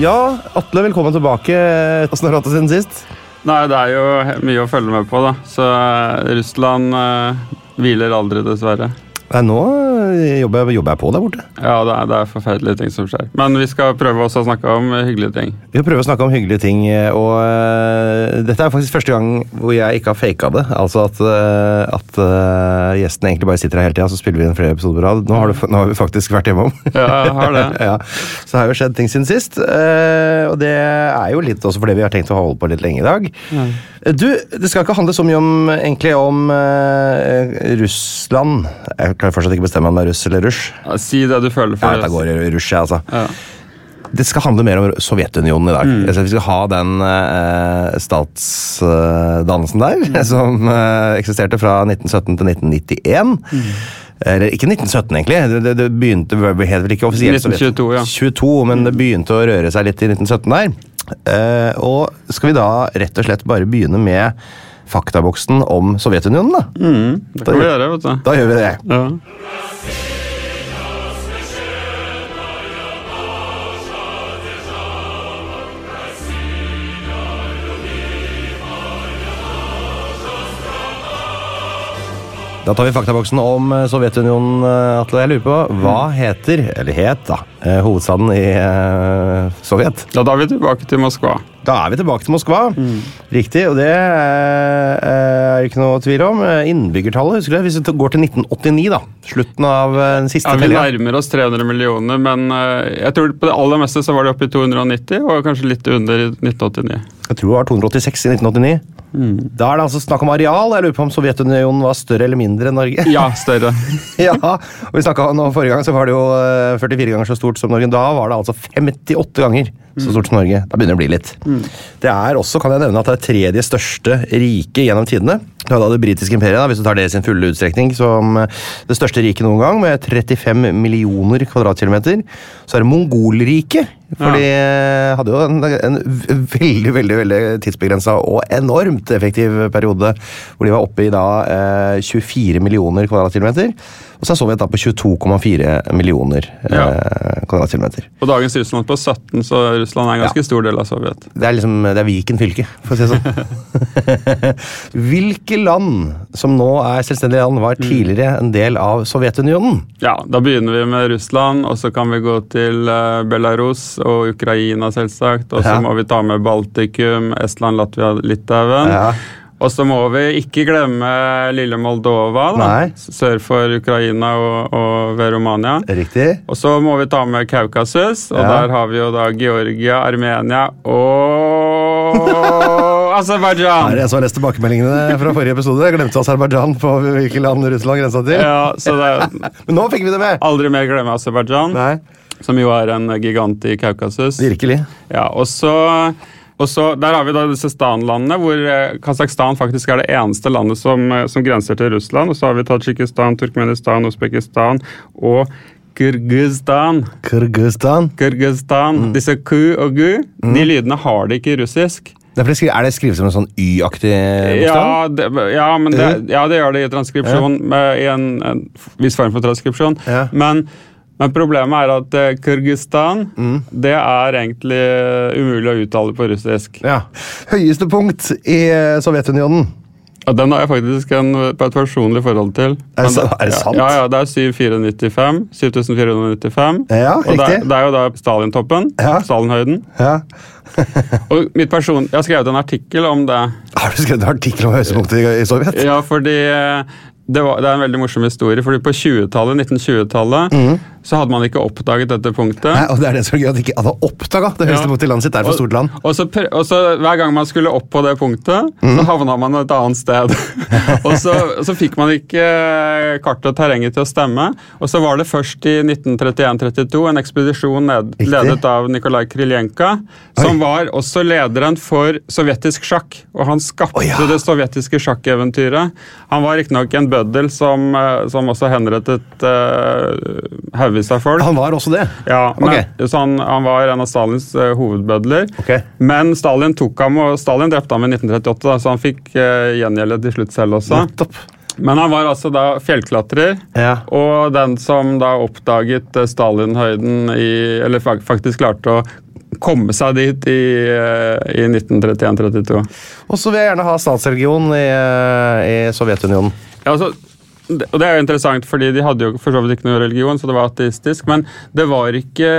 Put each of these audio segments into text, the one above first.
Ja, Atle, velkommen tilbake. Åssen har du hatt det siden sist? Nei, det er jo mye å følge med på, da. Så eh, Russland eh, hviler aldri, dessverre. Nei, nå jobber jobber jeg på der borte. Ja, det er, det er forferdelige ting som skjer. Men vi skal prøve også å snakke om eh, hyggelige ting. Vi skal prøve å snakke om hyggelige ting, og uh, dette er faktisk første gang hvor jeg ikke har faka det. Altså at, uh, at uh, gjesten egentlig bare sitter her hele tida, så spiller vi inn flere episoder på rad. Nå, har nå har vi faktisk vært hjemom. Ja, jeg har det. ja, så det har jo skjedd ting siden sist. og det er jo litt også fordi vi har tenkt å holde på litt lenge i dag. Du, det skal ikke handle så mye om, egentlig om uh, Russland. Jeg klarer fortsatt ikke bestemme om det er russ eller rush. Ja, si det du føler Ja, for. dette går i rush, jeg, altså. Ja. Det skal handle mer om Sovjetunionen i dag. Altså, vi skal ha den uh, statsdannelsen der, som uh, eksisterte fra 1917 til 1991. Eller ikke 1917, egentlig. Det, det, det begynte het vel ikke offisielt 1922, ja. 22, men det begynte å røre seg litt i 1917 der. Eh, og skal vi da rett og slett bare begynne med faktaboksen om Sovjetunionen, da? Mm, det kan vi gjøre, vet du. Da gjør vi det. Ja. Da tar vi faktaboksen om eh, Sovjetunionen, eh, Atle. Jeg lurer på, hva heter, eller het, da, eh, hovedstaden i eh, Sovjet? ja, da er vi tilbake til Moskva. Da er vi tilbake til Moskva. Riktig, og det eh, er ikke noe tvil om. Innbyggertallet, husker du? Hvis vi går til 1989, da. Slutten av den siste Ja, Vi nærmer oss 300 millioner, men eh, jeg tror på det aller meste så var det oppe i 290, og kanskje litt under i 1989. Jeg tror det var 286 i 1989. Da er det altså snakk om areal. Jeg lurer på om Sovjetunionen var større eller mindre enn Norge. Ja, større. ja, og vi snakket om, Forrige gang så var det jo eh, 44 ganger så stort som Norge. Da var det altså 58 ganger så stort som Norge. Da begynner det å bli litt. Det er også, kan jeg nevne, at det er tredje største rike gjennom tidene. Du har da det britiske imperiet, da, hvis du tar det i sin fulle utstrekning, som eh, det største riket noen gang, med 35 millioner kvadratkilometer. Så er det Mongolriket. For de eh, hadde jo en, en veldig veldig, veldig tidsbegrensa og enormt effektiv periode hvor de var oppe i da eh, 24 millioner kvadratkilometer. Og så er Sovjet da på 22,4 millioner eh, kvadratkilometer. På dagens Russland på 17, så Russland er en ganske Ja. stor del av Sovjet. Det er liksom, det er Viken fylke, for å si det sånn. Hvilke land som nå er selvstendige land, var tidligere en del av Sovjetunionen? Ja, Da begynner vi med Russland, og så kan vi gå til eh, Belarus og Ukraina, selvsagt. Og så Ja. må vi ta med Baltikum, Estland, Latvia, Litauen. Ja. Og så må vi ikke glemme lille Moldova, da, sør for Ukraina og, og ved Romania. Riktig. Og så må vi ta med Kaukasus, og Ja. der har vi jo da Georgia, Armenia og Aserbajdsjan. jeg så lest tilbakemeldingene fra forrige episode. Jeg glemte Aserbajdsjan på hvilke land Russland grensa til. Ja, så det Men nå fikk vi det med! aldri mer glemme Aserbajdsjan, som jo er en gigant i Kaukasus. virkelig. Ja, og så, og så Der har vi da disse Stan-landene, hvor eh, Kasakhstan faktisk er det eneste landet som, eh, som grenser til Russland. Og så har vi Tadsjikistan, Turkmenistan, Usbekistan og Kyrgyzstan. Kyrgyzstan. Kyrgyzstan. Mm. Disse ku og gu, de lydene har de ikke i russisk. Det er, er det skrevet som en sånn Y-aktig bokstav? Ja, ja, ja, det gjør det i transkripsjon, med, i en, en viss form for transkripsjon. Ja. Men, men problemet er at eh, Kyrgyzstan Mm. det er egentlig eh, umulig å uttale på russisk. Ja. Høyeste punkt i eh, Sovjetunionen. Ja, den har jeg faktisk en, på et personlig forhold til. Er det Men er det sant? Ja, ja, det er 7495. 7495. Ja, og det, det er jo da Stalintoppen. Ja. Stalinhøyden. Ja. Og mitt person, Jeg har skrevet en artikkel om det. Har du skrevet en artikkel om høyestepunktet i, i Sovjet? Ja, fordi det, var, det er en veldig morsom historie. fordi På 20-tallet, 1920-tallet så hadde man ikke oppdaget dette punktet. Mhm. Nei, og det er det som er gøy, at ikke hadde oppdaga det høyeste Ja. punktet i landet sitt. Det er for stort land. Og så, og så Hver gang man skulle opp på det punktet, mm. så havna man et annet sted. og så, så fikk man ikke eh, kartet og terrenget til å stemme. Og så var det først i 1931-32 en ekspedisjon ned, ledet av Nikolai Kriljenka, som var også lederen for sovjetisk sjakk. Og han skapte oh, ja. det sovjetiske sjakkeventyret. Han var riktignok en bøddel som, eh, som også henrettet uh, haugevis av folk. Han var også det. Ja, men, Ok. så han, han var en av Stalins uh, hovedbødler. Okay. Men Stalin tok ham, og Stalin drepte ham i 1938, da, så han fikk uh, gjengjelde til slutt selv også. Nettopp. Men han var altså da fjellklatrer, Ja. og den som da oppdaget eh, Stalinhøyden i Eller faktisk klarte å komme seg dit i, i 1931-32. Og så vil jeg gjerne ha statsreligion i, i Sovjetunionen. Ja, altså, og det er jo interessant, fordi de hadde jo for så vidt ikke noe religion, så det var ateistisk. Men det var ikke,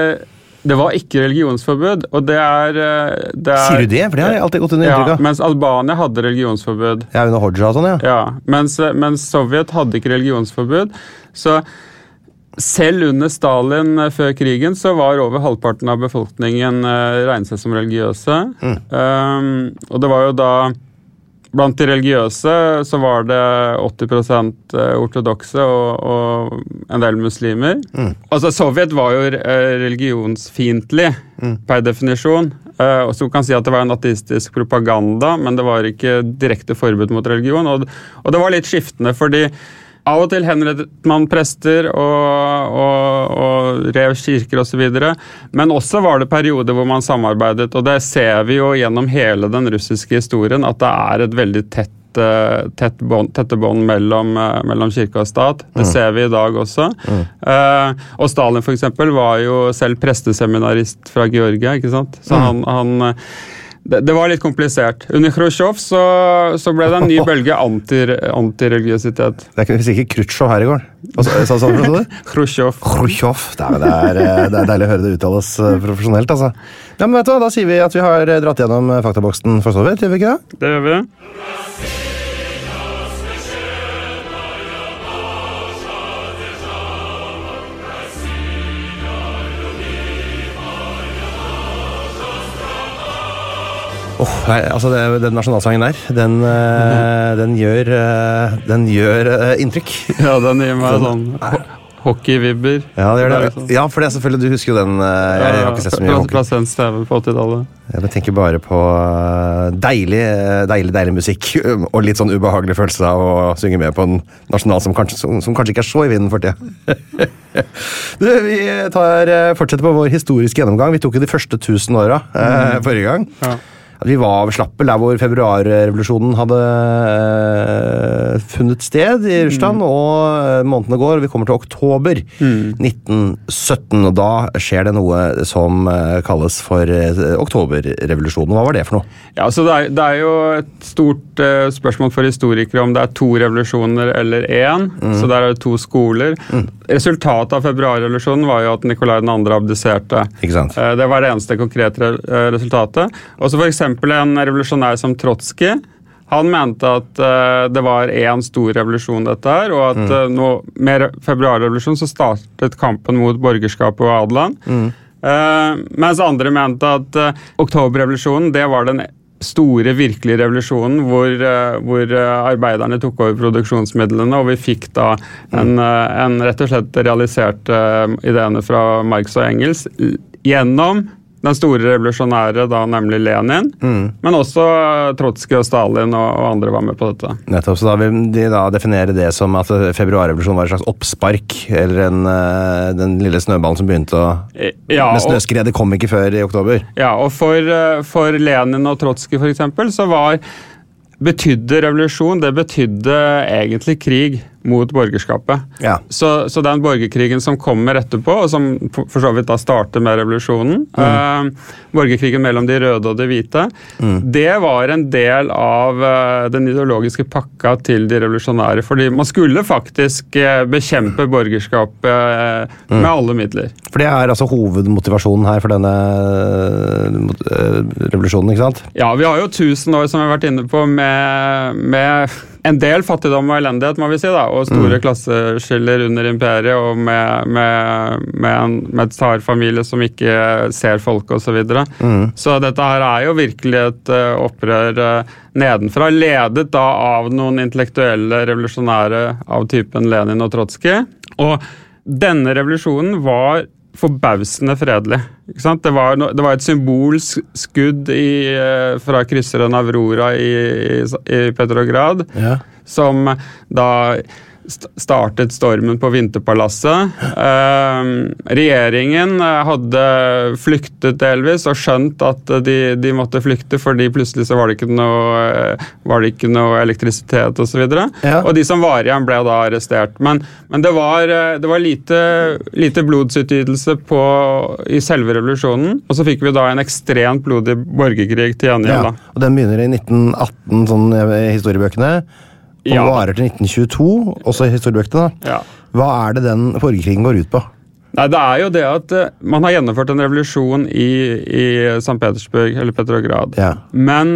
det var ikke religionsforbud, og det er, eh, det er Sier du det? For det har jeg alltid gått under Ja, inntrykk av. mens Albania hadde religionsforbud. Ja, under Hodja og sånn, ja. Ja, mens, mens Sovjet hadde ikke religionsforbud. Så selv under Stalin eh, før krigen så var over halvparten av befolkningen regnet seg som religiøse. Um, og det var jo da Blant de religiøse så var det 80 ortodokse og, og en del muslimer. Altså Sovjet var jo religionsfiendtlig mm. per definisjon. Eh, og så kan si at det var en ateistisk propaganda, men det var ikke direkte forbud mot religion. Og, og det var litt skiftende, fordi av og til henrettet man prester og, og, og rev kirker osv. Men også var det perioder hvor man samarbeidet, og det ser vi jo gjennom hele den russiske historien, at det er et veldig tett eh, tett bond, tette bånd mellom, eh, mellom kirke og stat. Det ser vi i dag også. Eh, og Stalin for eksempel, var jo selv presteseminarist fra Georgia. ikke sant? Så han, han eh, det, det var litt komplisert. Under Khrusjtsjov så, så ble det en ny bølge anti, antireligiøsitet. Det er ikke, hvis Khrusjtsjov her i går. Sa du for? Khrusjtsjov. Khrusjtsjov. Det, er- det, er, eh, det er deilig å høre det uttales eh, profesjonelt, altså. Ja, men vet du hva, Da sier vi at vi har dratt gjennom eh, faktaboksen for Sovjet, gjør vi ikke det? Det gjør vi. Nei, altså det, Den nasjonalsangen der, den, eh, den gjør, eh, den gjør eh, inntrykk. Ja, den gir meg sånn ho- hockeyvibber. Ja, det det. liksom- Ja, for det er selvfølgelig, Du husker jo den. Jeg, jeg har ikke sett så mye hockey. Svensk TV på 80-tallet. Jeg tenker bare på deilig, deilig, deilig musikk og litt sånn ubehagelig følelse av å synge med på en nasjonal som kanskje, som, som kanskje ikke er så i vinden for tida. Du, vi tar, fortsetter på vår historiske gjennomgang. Vi tok jo de første 1000 åra eh, forrige gang. Ja. At vi var slappe der hvor februarrevolusjonen hadde øh, funnet sted i Russland, og eh, månedene går, og vi kommer til oktober 1917. Og da skjer det noe som eh, kalles for oktoberrevolusjonen. Hva var det for noe? Ja, så det er, det er jo et stort eh, spørsmål for historikere om det er to revolusjoner eller én. Så der er det to skoler. Resultatet av februarrevolusjonen var jo at Nikolai 2. abdiserte. Eh, Det var det eneste konkrete re- resultatet. Også for eksempel en revolusjonær som Trotskij. Han mente at uh, det var én stor revolusjon, dette her, og at uh, nå, med februarrevolusjonen så startet kampen mot borgerskapet og adelen. Uh, mens andre mente at oktoberrevolusjonen det var den store, virkelige revolusjonen hvor, hvor, arbeiderne tok over produksjonsmidlene, og vi fikk da en, en rett og slett realisert ideene fra Marx og Engels gjennom den store revolusjonære, da nemlig Lenin. Mm. Men også Trotskij og Stalin og, og, andre var med på dette. Nettopp, så Da vil de da definere det som at februarrevolusjonen var et slags oppspark? Eller en, uh, den lille snøballen som begynte å ja, Men snøskredet kom ikke før i oktober? Ja, og for, uh, for Lenin og Trotskij f.eks. så var betydde revolusjon, det betydde egentlig krig mot borgerskapet. Ja. Så, så, den borgerkrigen som kommer etterpå, og som for så vidt da starter med revolusjonen, mm. eh, borgerkrigen mellom de røde og de hvite, mm. det var en del av eh, den ideologiske pakka til de revolusjonære. Fordi man skulle faktisk eh, bekjempe borgerskapet eh, mm. med alle midler. For det er altså hovedmotivasjonen her for denne eh, revolusjonen, ikke sant? Ja, vi har jo 1000 år, som vi har vært inne på, med, med en del fattigdom og elendighet, må vi si, da, og store mm. klasseskiller under imperiet, og med, med, med en med tsarfamilie som ikke ser folk osv. Så, videre. mm. så dette her er jo virkelig et uh, opprør uh, nedenfra, ledet da av noen intellektuelle revolusjonære av typen Lenin og Trotskij. Og denne revolusjonen var forbausende fredelig. Det var, no, det, var, et symbolskudd i, eh, fra krysseren Aurora i, i, i Petrograd, ja. som da startet stormen på Vinterpalasset. Eh, regjeringen hadde flyktet delvis og skjønt at de, de, måtte flykte fordi plutselig så var det ikke noe, var det ikke noe elektrisitet osv. Og, så ja. og de som var igjen, ble da arrestert. Men, men det var, det var lite, lite blodsutgytelse i selve revolusjonen. Og så fikk vi da en ekstremt blodig borgerkrig til gjengjeld. Ja, og Den begynner i 1918, sånn i historiebøkene og ja. varer til 1922, også historiebøkene. Ja. Hva er det den borgerkrigen går ut på? Nei, Det er jo det at uh, man har gjennomført en revolusjon i, i St. Petersburg, eller Petrograd. Ja. Men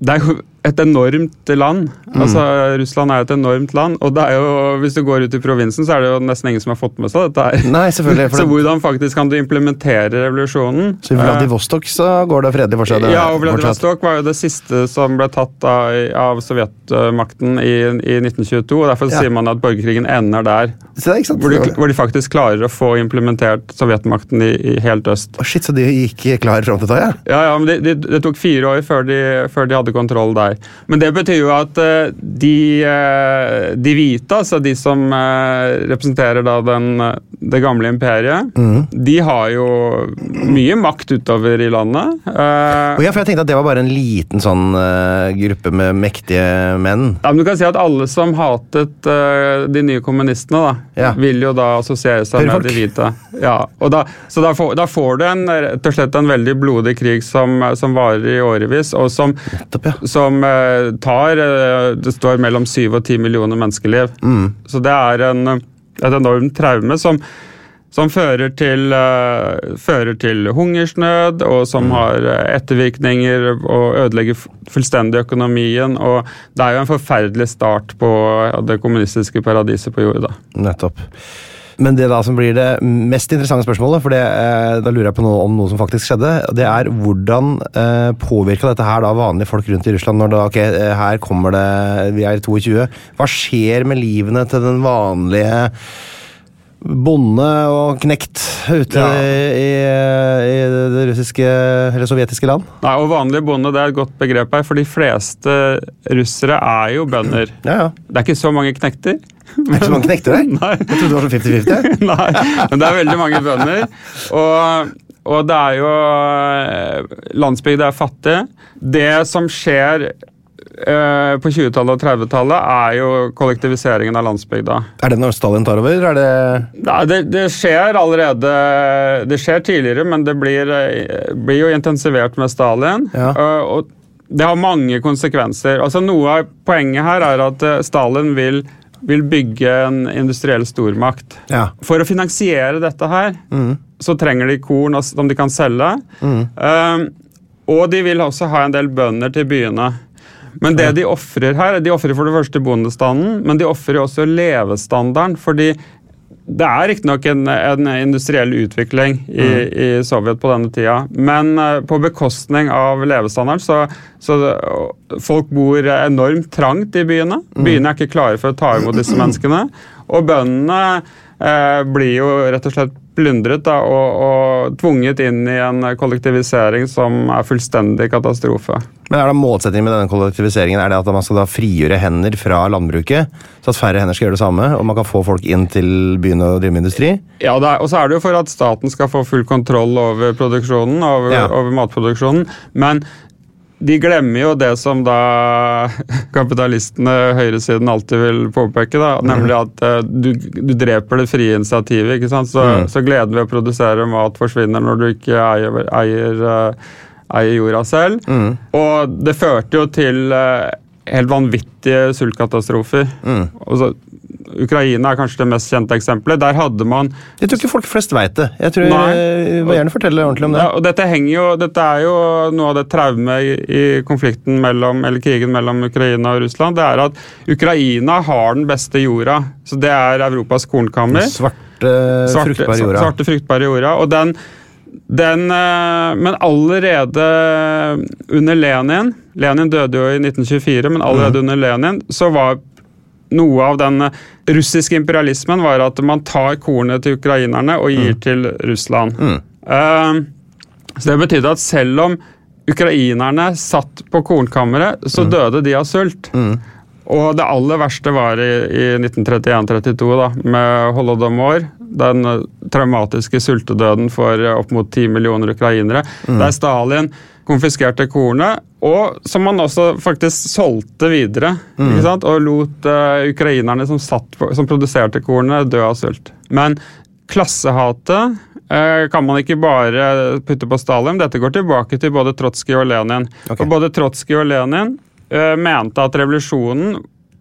det er jo et enormt land. Mm. Altså, Russland er et enormt land. og det er jo, Hvis du går ut i provinsen, så er det jo nesten ingen som har fått med seg dette. her. Nei, selvfølgelig. så hvordan faktisk kan du implementere revolusjonen? Så I Vladivostok så går det fredelig for seg? Ja, og Vladivostok var jo det siste som ble tatt av, av sovjetmakten i, i, 1922. og Derfor ja. sier man at borgerkrigen ender der. Det, Hvor de, hvor de, faktisk klarer å få implementert sovjetmakten i, i helt øst. Oh, shit, Så de gikk klar fram til da, ja? Ja, ja men det de, de tok fire år før de, før de hadde kontroll der der. Men det betyr jo at eh, de, eh, de hvite, altså de som eh, representerer da den, det gamle imperiet, mm. de har jo mye makt utover i landet. Uh, ja, for jeg tenkte at det var bare en liten sånn gruppe med mektige menn. Ja, men du kan si at alle som hatet de nye kommunistene, da, ja. vil jo da assosiere seg med de hvite. Ja, og da, så da får, da får, du en, rett og slett en veldig blodig krig som, som varer i årevis, og som, Nettopp, ja. som tar Det står mellom 7 og 10 millioner menneskeliv. Mm. Så det er en, et enormt traume som, som fører, til, uh, fører til, hungersnød, og som mm. har ettervirkninger og ødelegger fullstendig økonomien. Og det er jo en forferdelig start på det kommunistiske paradiset på jorda. Nettopp. Men det da som blir det mest interessante spørsmålet, for det, eh, da lurer jeg på noe om noe som faktisk skjedde, det er hvordan eh, påvirka dette her da vanlige folk rundt i Russland når da, ok, eh, her kommer det, vi er 22. Hva skjer med livene til den vanlige bonde og knekt ute ja. i, i, det russiske eller sovjetiske land? Nei, og Vanlig bonde det er et godt begrep her, for de fleste russere er jo bønder. Ja, ja. Det er ikke så mange knekter. Det er ikke så mange knekter der? Nei. Jeg trodde det var sånn 50-50. Nei, men det er veldig mange bønder. Og, og det er jo eh, Landsbygda er fattig. Det som skjer eh, på 20-tallet og 30-tallet, er jo kollektiviseringen av landsbygda. Er det når Stalin tar over? Er det... Nei, det, det skjer allerede Det skjer tidligere, men det blir, eh, blir jo intensivert med Stalin. Ja. og det har mange konsekvenser. Altså Noe av poenget her er at Stalin vil vil bygge en industriell stormakt. Ja. For å finansiere dette her, mm. så trenger de korn som de kan selge. Mm. Um, og de vil også ha en del bønder til byene. Men det de ofrer her De ofrer for det første bondestanden, men de ofrer også levestandarden. fordi det er riktignok en, en industriell utvikling i, mm. i, Sovjet på denne tida, men uh, på bekostning av levestandarden. Så, så folk bor enormt trangt i byene. Mm. Byene er ikke klare for å ta imot disse menneskene. Og bøndene eh, blir jo rett og slett plundret da, og, og, tvunget inn i en kollektivisering som er fullstendig katastrofe. Men er det Målsettingen med denne kollektiviseringen er det at man skal da frigjøre hender fra landbruket, så at færre hender skal gjøre det samme, og man kan få folk inn til byene og drive med industri? Ja, er, og så er det jo for at staten skal få full kontroll over produksjonen, over, ja. over matproduksjonen. Men de glemmer jo det som da kapitalistene, høyresiden, alltid vil påpeke. da, Nemlig mhm. at uh, du, du, dreper det frie initiativet. ikke sant? Så, mm. så, gleden ved å produsere mat forsvinner når du ikke eier, eier, uh, eier jorda selv. Mm. Og det førte jo til uh, helt vanvittige sultkatastrofer. Mm. Og så, Ukraina er kanskje det mest kjente eksempelet. Der hadde man Jeg tror ikke folk flest veit det. Jeg tror Nei. jeg vil gjerne fortelle ordentlig om det. Ja, og dette, jo, dette, er jo noe av det traumet i, i, konflikten mellom, eller krigen mellom Ukraina og Russland. Det er at Ukraina har den beste jorda. Så det er Europas kornkammer. Svarte, svarte fruktbare jorda. Svarte, fruktbare jorda. Og den, den, eh, men allerede under Lenin Lenin døde jo i 1924, men allerede mm. under Lenin så var noe av den russiske imperialismen var at man tar kornet til ukrainerne og gir mm. til Russland. Mm. Uh, så Det betydde at selv om ukrainerne satt på kornkammeret, så mm. døde de av sult. Mm. Og det aller verste var i, i 1931-32, da, med holodomor. Den traumatiske sultedøden for opp mot ti millioner ukrainere. Mm. Der Stalin konfiskerte kornet, og som man også faktisk solgte videre. Mm. Og lot uh, ukrainerne som, på, som, produserte kornet, dø av sult. Men klassehatet uh, kan man ikke bare putte på Stalin. Dette går tilbake til både Trotskij og Lenin. Okay. Og både Trotskij og Lenin uh, mente at revolusjonen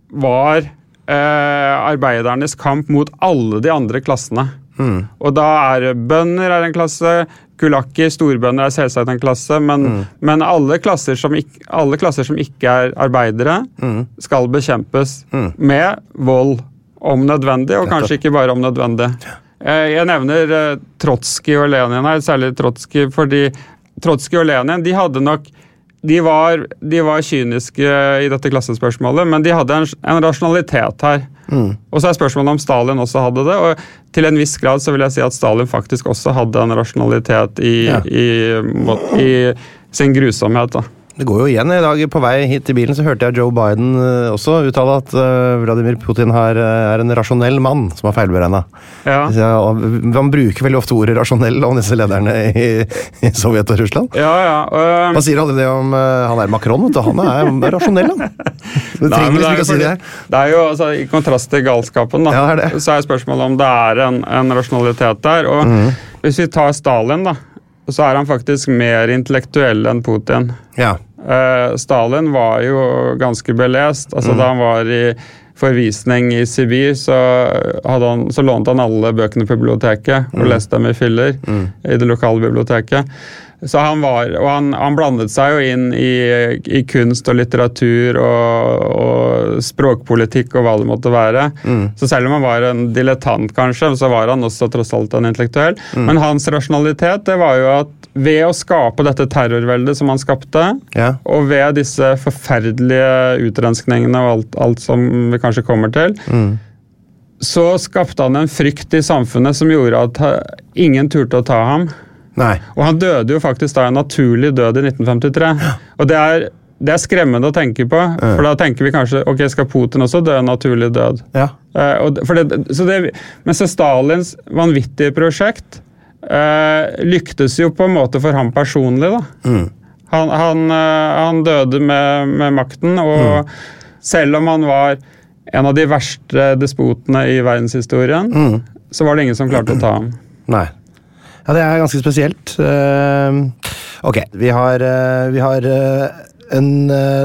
var arbeidernes kamp mot alle de andre klassene. Mm. Og da er bønder er en klasse, kulakker, storbønder er selvsagt en klasse, men, mm. men alle, klasser ikke, alle, klasser som ikke er arbeidere, mm. skal bekjempes mm. med vold om nødvendig, og kanskje ikke bare om nødvendig. Eh, jeg nevner eh, Trotskij og Lenin her, særlig Trotskij, fordi Trotskij og Lenin de hadde nok de var, de var, kyniske i dette klassespørsmålet, men de hadde en, en rasjonalitet her. Mm. Og så er spørsmålet om Stalin også hadde det. og Til en viss grad så vil jeg si at Stalin faktisk også hadde en rasjonalitet i, ja. i, i sin grusomhet. da. Det går jo igjen. I dag på vei hit til bilen så hørte jeg Joe Biden uh, også uttale at uh, Vladimir Putin har, uh, er en rasjonell mann som har feilberegna. Ja. Man bruker veldig ofte ordet rasjonell om disse lederne i, i Sovjet og Russland. Ja, ja. Um... Man sier aldri det om han er Macron. Vet du. Han er rasjonell, han. Du trenger liksom ikke å si det her. Det er jo, altså, I kontrast til galskapen, da, ja, er det. så er spørsmålet om det er en, en rasjonalitet der. og mm. Hvis vi tar Stalin, da, så er han faktisk mer intellektuell enn Putin. Ja. Uh, Stalin var jo ganske belest. altså mm. Da han var i forvisning i Sibir, så, han, så lånte han alle bøkene på biblioteket og mm. leste dem i filler mm. i det lokale biblioteket. Så han var, og han, han, blandet seg jo inn i, i kunst og litteratur og, og, språkpolitikk og hva det måtte være. Mm. Så selv om han var en dilettant, kanskje, så var han også tross alt en intellektuell. Mm. Men hans rasjonalitet det var jo at ved å skape dette terrorveldet som han skapte, ja. og ved disse forferdelige utrenskningene og alt, alt som vi kanskje kommer til, mm. så skapte han en frykt i samfunnet som gjorde at ingen turte å ta ham. Nei. Og han døde jo faktisk da en naturlig død i 1953. Ja. Og det er, det er, skremmende å tenke på, ja. for da tenker vi kanskje ok, skal Putin også dø en naturlig død? Ja. Uh, det, så det, mens Stalins vanvittige prosjekt uh, lyktes jo på en måte for ham personlig. da. Mm. Han, han, uh, han, døde med, med makten, og mm. selv om han var en av de verste despotene i verdenshistorien, mm. så var det ingen som klarte å ta ham. Nei. Ja, det er ganske spesielt. Uh, ok, vi har, uh, vi har uh, en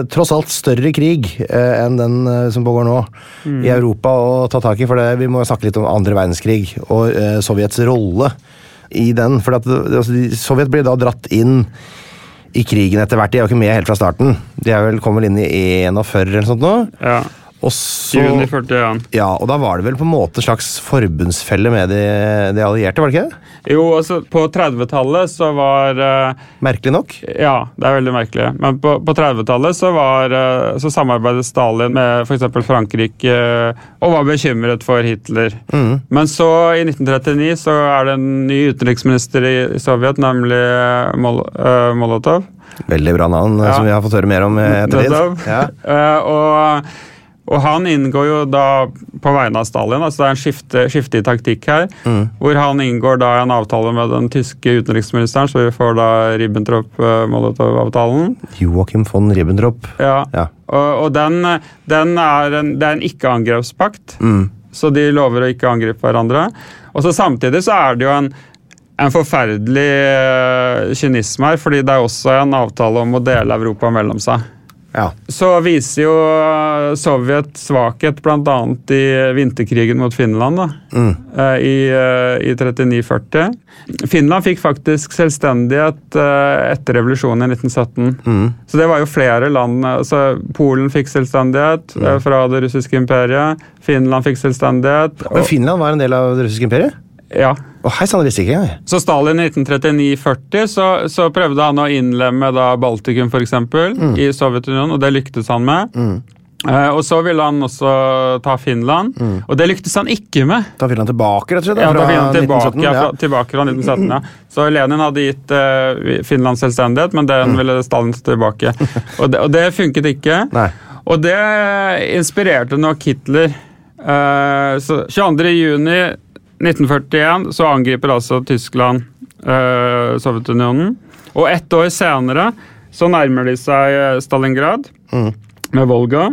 tross alt større krig enn den som pågår nå mm. i Europa å ta tak i. For det, vi må snakke litt om andre verdenskrig og Sovjets rolle i den. For at, altså, Sovjet blir da dratt inn i krigen etter hvert. De er jo ikke med helt fra starten. De er vel, kom vel inn i 41 eller sånt nå. Ja. Og så, Juni 41. ja, og da var det vel på en måte slags forbundsfelle med de, de allierte, var det ikke det? Jo, altså på 30-tallet så var uh, Merkelig nok. Ja, det er veldig merkelig. Men på, på 30-tallet så, var, eh, så samarbeidet Stalin med f.eks. Frankrike uh, og var bekymret for Hitler. Men så, i 1939, så er det en ny utenriksminister i, i Sovjet, nemlig Mol Molotov. Veldig bra navn, Ja. som vi har fått høre mer om etter Nettopp. tid. Ja. Og, og han inngår jo da på vegne av Stalin, altså det er en skifte, skifte i taktikk her. Hvor han inngår da en avtale med den tyske utenriksministeren, så vi får da Ribbentrop-Molotov-avtalen. Joachim von Ribbentrop. Ja. Ja. Og, og den, den er en, det er en ikke-angrepspakt, så de lover å ikke angripe hverandre. Og så Samtidig så er det jo en, en forferdelig eh, kynisme her, fordi det er også en avtale om å dele Europa mellom seg. Ja. Så viser jo eh, Sovjet svakhet bl.a. i vinterkrigen mot Finland da, mm. i, eh, i 39-40. Finland fikk faktisk selvstendighet eh, etter revolusjonen i 1917. Så det var jo flere land. eh, Altså, Polen fikk selvstendighet mm. fra det russiske imperiet. Finland fikk selvstendighet. Men Finland var en del av det russiske imperiet? ja. Å, hei sånn, visste ikke jeg. Så Stalin i 1939-40 så, så prøvde han å innlemme da Baltikum for eksempel, i Sovjetunionen, og det lyktes han med. Eh, og så ville han også ta Finland, og det lyktes han ikke med. Da ville han tilbake, rett og slett? Ja, da ville han tilbake, 1917, ja. fra, tilbake fra 1917. Ja. Så Lenin hadde gitt uh, Finland selvstendighet, men den ville Stalin ta tilbake. Og det, og det funket ikke. Nei. Og det inspirerte nok Hitler. Uh, så 22. juni 1941 så angriper altså Tyskland eh, Sovjetunionen. Og ett år senere så nærmer de seg Stalingrad Stalingrad med Volga.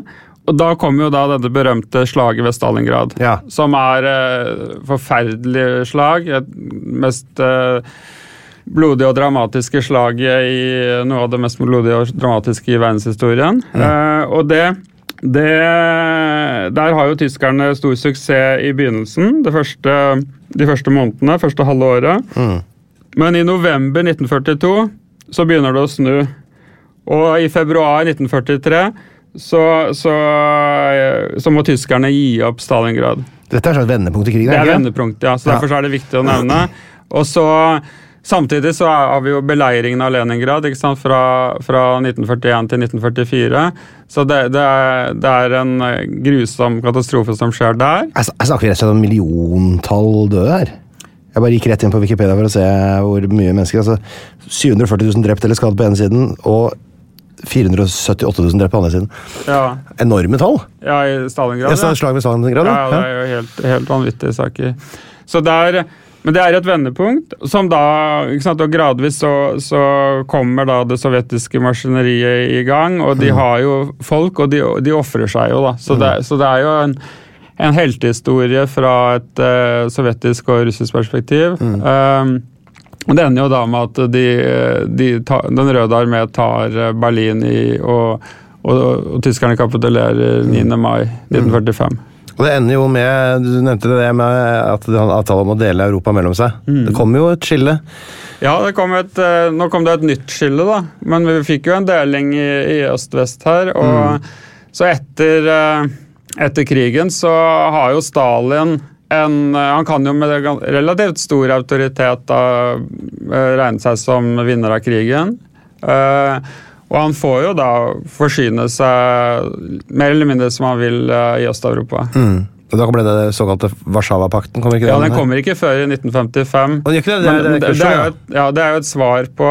Og da kommer jo da dette berømte slaget ved Stalingrad. Ja. Som er eh, forferdelig slag. Et mest eh, blodige og dramatiske slaget i noe av det mest blodige og dramatiske i verdenshistorien. Eh, og det, det Der har jo tyskerne stor suksess i begynnelsen, første, de første månedene, første halve året. Men i november 1942 så begynner det å snu. Og i februar 1943 så, så, så må tyskerne gi opp Stalingrad. Dette er et vendepunkt i krigen? Det er vendepunkt, ja. Så Ja. derfor så er det viktig å nevne. Og så Samtidig så har vi jo beleiringen av Leningrad? Fra, fra 1941 til 1944. Så det, det, er, det er en eh, grusom katastrofe som skjer der. Jeg, jeg snakker rett og slett om milliontall døde her. Jeg bare gikk rett inn på Wikipedia for å se hvor mye mennesker altså 740 000 drept eller skadet på ene siden, og 478 000 drept på andre siden. Ja, Enorme tall! ja i Stalingrad. Ja, slag ved Stalingrad, Ja, det er jo helt, helt vanvittige saker. Så der, men det er et vendepunkt, som da sant, og Gradvis så, så kommer da det sovjetiske maskineriet i gang, og de har jo folk, og de, de ofrer seg jo, da. Så det, så det er jo en, en heltehistorie fra et uh, sovjetisk og russisk perspektiv. Um, og Det ender jo da med at de, de tar, Den røde armé tar eh, Berlin i, og, og, og tyskerne kapitulerer 9. mai 1945. Og det ender jo med Du nevnte det med at avtalen om å dele Europa mellom seg. Det kommer jo et skille. Ja, det kom et, eh, nå kom det et nytt skille, da. Men vi fikk jo en deling i, i øst-vest her. Og så etter, eh, etter krigen så har jo Stalin en eh, Han kan jo med relativt stor autoritet da regne seg som vinner av krigen. Og han får jo da forsyne seg mer eller mindre som han vil eh, i Øst-Europa. Og Da ble det såkalte Warszawapakten. kommer ikke det? Ja, Den kommer ikke før i 1955. Og det ikke det? Det er- det det, jo et, ja, det er jo et svar på,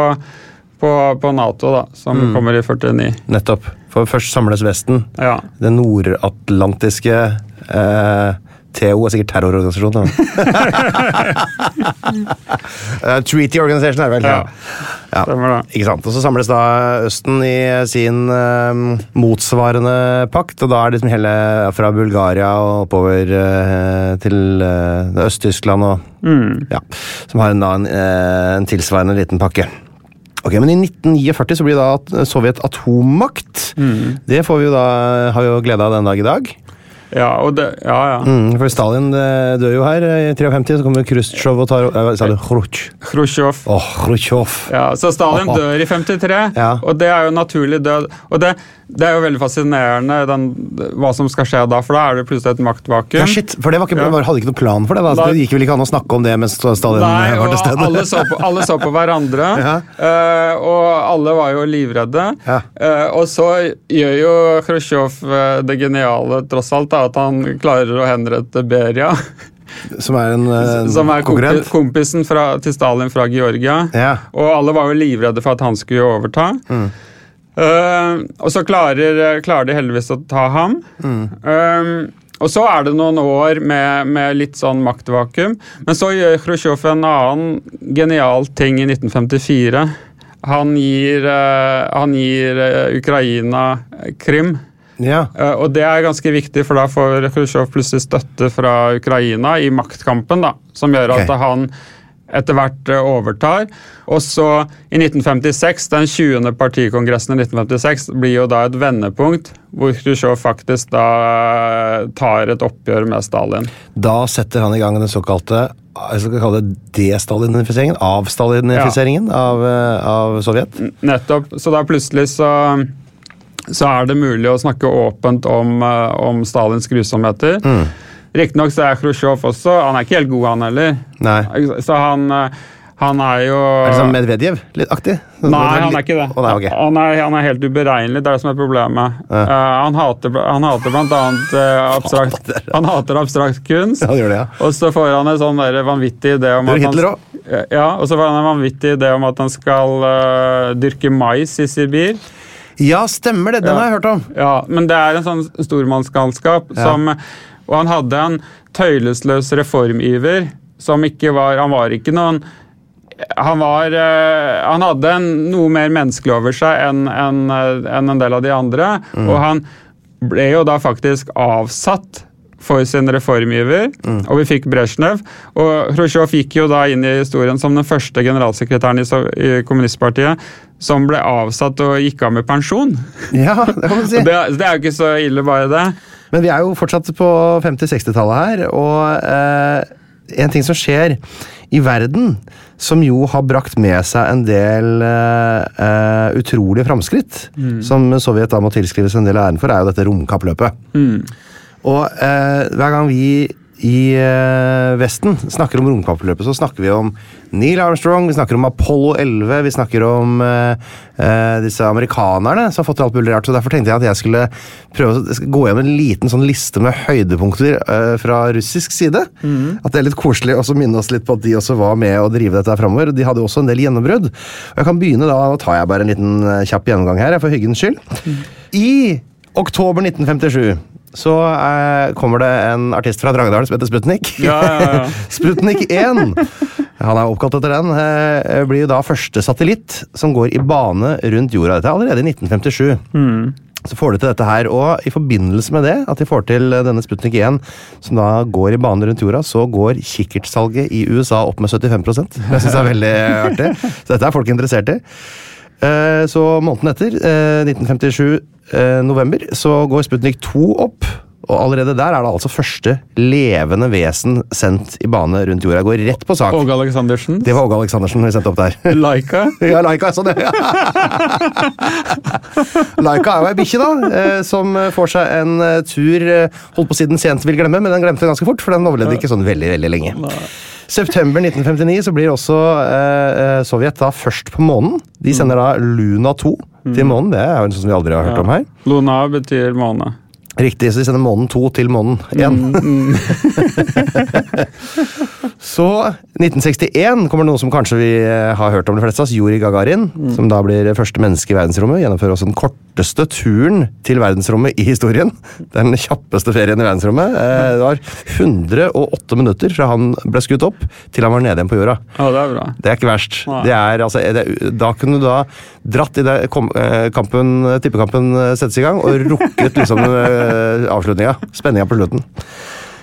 på, på Nato, da, som kommer i 49. Nettopp. For først samles Vesten. Ja. Det nordatlantiske eh, TO er sikkert terrororganisasjon. da. Eh, Treaty Organization er det vel? Ja. ja. Ikke sant? Og Så samles da Østen i sin uh, motsvarende pakt, og da er det liksom hele fra Bulgaria og oppover uh, til eh, Øst-Tyskland og ja, Som har en, da en, eh, en tilsvarende liten pakke. Ok, Men i 1949 så blir da Sovjet atommakt. Det får vi jo da, har vi jo glede av den dag i dag. Ja, det, ja, ja. Mm, for Stalin dør jo her eh, i 53, så kommer Khrusjtsjov og tar eh, Sa du Khrusj? Khrusjtsjov. Oh, Khrusjtsjov. Ja, så Stalin dør i 53, Ja. og det er jo naturlig død. Og det, det er jo veldig fascinerende den, hva som skal skje da, for da er det plutselig et maktvakuum. Ja, shit, for det var ikke, Ja. hadde ikke noen plan for det. Da. Det gikk vel ikke an å snakke om det mens Stalin Nei, var til stede. alle så, på, alle så på hverandre, Ja. eh, og alle var jo livredde. Ja. Eh, og så gjør jo Khrusjtsjov eh, det geniale, tross alt, da, at han klarer å henrette Beria, Som er en en som er kompi, konkurrent. kompisen fra, til Stalin fra Georgia. Ja. Og alle var jo livredde for at han skulle overta. Mm. Eh, og så klarer, klarer de heldigvis å ta ham. Mm. Eh, og så er det noen år med, med litt sånn maktvakuum. Men så gjør Khrusjtsjov en annen genial ting i 1954. Han gir, uh, han gir Ukraina Krim. Ja. Og det er ganske viktig, for da får Khrusjtsjov plutselig støtte fra Ukraina i maktkampen, da, som gjør at okay. han etter hvert eh, overtar. Og så i 1956, den 20. partikongressen i 1956, blir jo da et vendepunkt hvor Khrusjtsjov faktisk da eh, tar et oppgjør med Stalin. Da setter han i gang den såkalte jeg skal kalle det destalinifiseringen, avstalinifiseringen av, eh, av Sovjet. Nettopp. Så da plutselig så så er det mulig å snakke åpent om, eh, om Stalins grusomheter. Mm. Riktignok så er Khrusjtsjov også Han er ikke helt god, han heller. Nei. Så han, eh, han er jo Er det sånn Medvedev litt aktig? Nei, han er ikke det. Oh, nei, okay. han, er, han er helt uberegnelig, det er det som er problemet. Ja. Uh, han, hater, han hater blant annet eh, abstrakt, han hater abstrakt kunst. Ja, det ja. Og så får han en sånn der vanvittig idé om at han, Hitler han, Ja, og så får han en vanvittig idé om at han skal uh, dyrke mais i Sibir. Ja, stemmer det. Den Ja. har jeg hørt om. Ja, men det er en sånn stormannsgalskap som Og han hadde en tøylesløs reformiver som ikke var Han var ikke noen han, var, eh, han hadde en, noe mer menneskelig over seg enn en, en, en del av de andre. Mm. Og han ble jo da faktisk avsatt for sin reformgiver, Mm. og vi fikk Brezjnev. Og Khrusjtsjov gikk jo da inn i historien som den første generalsekretæren i, i kommunistpartiet som ble avsatt og gikk av med pensjon. Ja, det kan man si. Det, det er jo ikke så ille, bare det. Men vi er jo fortsatt på 50-60-tallet her, og eh, en ting som skjer i verden, som jo har brakt med seg en del eh, eh, utrolige framskritt, som Sovjet da må tilskrives en del av æren for, er jo dette romkappløpet. Og eh, hver gang vi i eh, Vesten snakker om romkappløpet, så snakker vi om Neil Armstrong, vi snakker om Apollo 11, vi snakker om uh, disse amerikanerne som har fått til alt mulig rart. så Derfor tenkte jeg at jeg skulle prøve å gå gjennom en liten sånn liste med høydepunkter uh, fra russisk side. At det er litt koselig å minne oss litt på at de også var med å drive dette framover. De hadde også en del gjennombrudd. Jeg kan begynne da, Nå tar jeg bare en liten kjapp gjennomgang her, for hyggens skyld. I oktober 1957 så eh, kommer det en artist fra Drangedalen som heter Sputnik. Ja, ja, ja. Sputnik 1. Han er oppkalt etter den. eh, blir jo da første satellitt som går i bane rundt jorda. Dette er allerede i 1957. Så får de til dette her, og i forbindelse med det, at de får til denne Sputnik 1, som da går i bane rundt jorda, så går kikkertsalget i USA opp med 75% Jeg syns det er veldig artig. Så dette er folk interessert i. Eh, Så måneden etter, eh, 1957 eh, november, så går Sputnik 2 opp. Og allerede der er det altså første levende vesen sendt i bane rundt jorda. Går rett på sak. Åge Aleksandersen. Det var Åge Aleksandersen vi sendte opp der. Laika. Ja, Laika er sånn, ja. Laika er jo ei bikkje, da, eh, som får seg en eh, tur eh, Holdt på å si den sent vil glemme, men den glemte ganske fort, for den overlevde ikke sånn veldig, veldig lenge. September 1959 så blir også eh, eh, Sovjet da først på månen. De sender da Luna 2 til månen. Det er jo en sånn vi aldri har hørt om her. Luna betyr måne. Riktig, så de sender månen 2 til månen 1. så 1961 kommer noe som kanskje vi eh, har hørt om de fleste av oss. Juri Gagarin, som da blir første menneske i verdensrommet. Gjennomfører også den korteste turen til verdensrommet i historien. Den kjappeste ferien i verdensrommet. Eh, Det var 108 minutter fra han ble skutt opp, til han var nede igjen på jorda. Ja, det er bra. Det er ikke verst. Ja. Det er, altså, det, da kunne du da dratt i det kom, eh, kampen, tippekampen settes i gang, og rukket liksom avslutninga. Spenninga på slutten.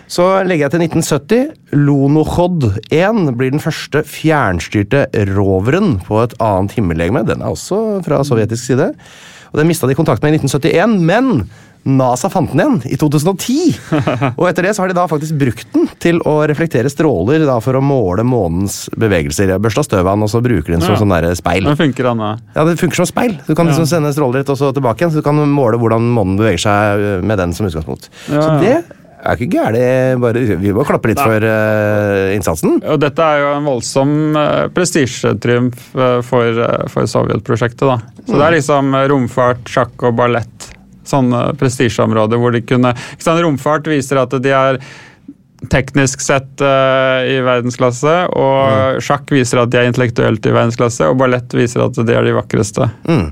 Så legger jeg til 1970. Lonochod 1 blir den første fjernstyrte roveren på et annet himmellegeme. Den er også fra sovjetisk side. Og Den mista de kontakt med i 1971, men NASA fant den igjen i 2010. Og etter det så har de da faktisk brukt den til å reflektere stråler da, for å måle månens bevegelser. Jeg Børsta støv av den, og så bruker de den som Ja. sånn der speil. Den funker den da. Ja, Det funker som speil. Du kan liksom sende stråler rett og så tilbake igjen, så du kan måle hvordan månen beveger seg øh, med den som utgangspunkt. Ja, Så det er ikke gærent. bare- Vi må klappe litt for uh, innsatsen. Og dette er jo en voldsom uh, prestisjetriumf uh, for, for Sovjet-prosjektet. da. Så det er liksom eh, romfart, sjakk og ballett. Sånne prestisjeområder hvor de kunne ikke sant, Romfart viser at de er teknisk sett i verdensklasse, og sjakk viser at de er intellektuelt i verdensklasse, og ballett viser at de er de vakreste. Mm.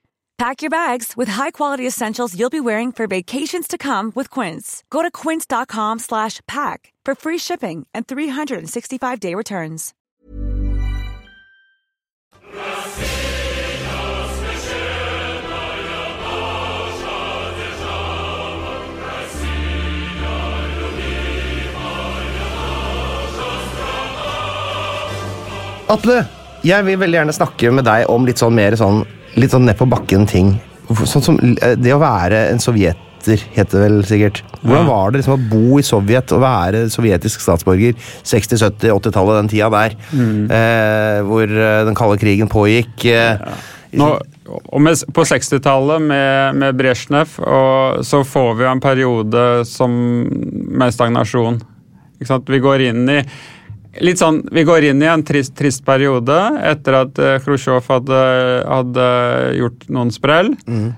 Pack your bags with high-quality essentials you'll be wearing for vacations to come with Quince. Go to quince.com slash pack for free shipping and 365-day returns. Atle, jeg vil veldig gjerne snakke med deg om litt sånn mer sånn, litt sånn ned på bakken ting. Sånn som eh, det å være en sovjeter, heter det vel sikkert. Hvordan var det liksom å bo i Sovjet og være sovjetisk statsborger 60-, 70-, 80-tallet, den tida der, eh, hvor eh, den kalde krigen pågikk? Eh, Nå, og med, på 60-tallet med, med Brezjnev og så får vi en periode som, med stagnasjon. Vi går inn i Litt sånn, Vi går inn i en trist, trist periode etter at uh, Khrusjtsjov hadde, hadde gjort noen sprell.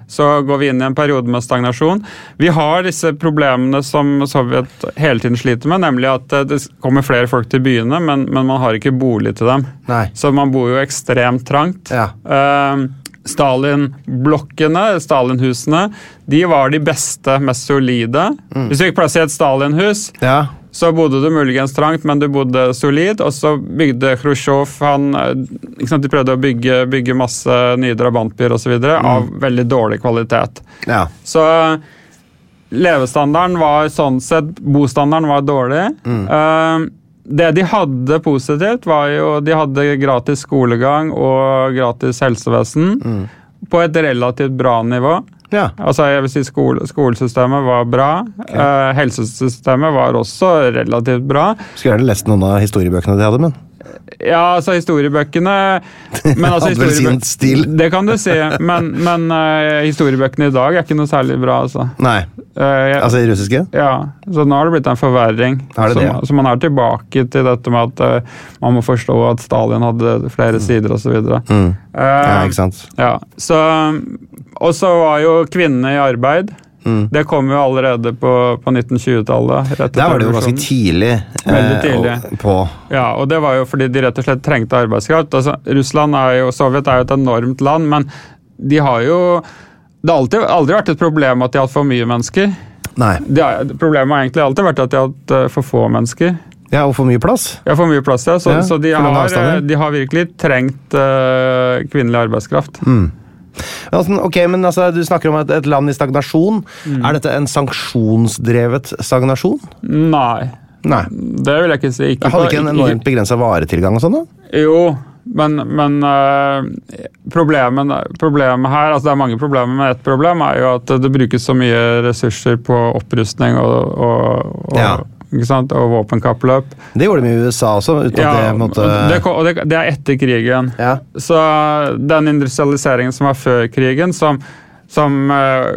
Så går vi inn i en periode med stagnasjon. Vi har disse problemene som Sovjet hele tiden sliter med, nemlig at eh, det kommer flere folk til byene, men, men man har ikke bolig til dem. Nei. Så man bor jo ekstremt trangt. Ja. Eh, Stalin-blokkene, Stalin-husene, de var de beste, mest solide. Hvis du fikk plass i et Stalin-hus, ja. Så bodde du muligens trangt, men du bodde solid. Og så bygde Khrusjtsjov han, eh, De prøvde å bygge, bygge masse nye drabantbyer osv. videre av veldig dårlig kvalitet. ja. Så levestandarden var sånn sett Bostandarden var dårlig. Eh, det de hadde positivt, var jo De hadde gratis skolegang og gratis helsevesen på et relativt bra nivå. Ja. Altså, jeg vil si skole, Skolesystemet var bra. Eh, helsesystemet var også relativt bra. Skulle gjerne lest noen av historiebøkene de hadde, men Ja, altså historiebøkene men altså, Hadde vel sin historiebø- stil. Det kan du si, men, men uh, historiebøkene i dag er ikke noe særlig bra, altså. Nei. uh, jeg- Altså i russiske? Ja, så nå har det blitt en forverring. Det så, det, ja? så man er tilbake til dette med at uh, man må forstå at Stalin hadde flere sider osv. Mm. Ja, ikke sant. Ja, så, og så var jo kvinnene i arbeid. Mm. Det kom jo allerede på, på 1920-tallet. Der var det jo ganske tidlig, Veldig eh, tidlig. på Ja, og det var jo fordi de rett og slett trengte arbeidskraft. Altså, Russland er jo, Sovjet er jo et enormt land, men de har jo Det har alltid, aldri vært et problem at de har hatt for mye mennesker. Nei. Er, problemet har egentlig alltid vært at de har hatt eh, for få mennesker. Ja, og for mye plass. Ja, for mye plass, ja. Så, Ja, så de, har, de har virkelig trengt uh, kvinnelig arbeidskraft. Altså, ok, men altså, Du snakker om et, et land i stagnasjon. Mm. Er dette en sanksjonsdrevet stagnasjon? Nei, Nei. det vil jeg ikke si. Ikke Hadde ikke en enormt begrensa varetilgang og sånn, da? Jo, men, men eh, problemet, problemet her altså Det er mange problemer, men ett problem er jo at det brukes så mye ressurser på opprustning og, og, og, Ja. Og våpenkappløp. Det gjorde de i USA også, uten at det måtte det, og det, det er etter krigen. Ja. Så den industrialiseringen som var før krigen, som, som eh,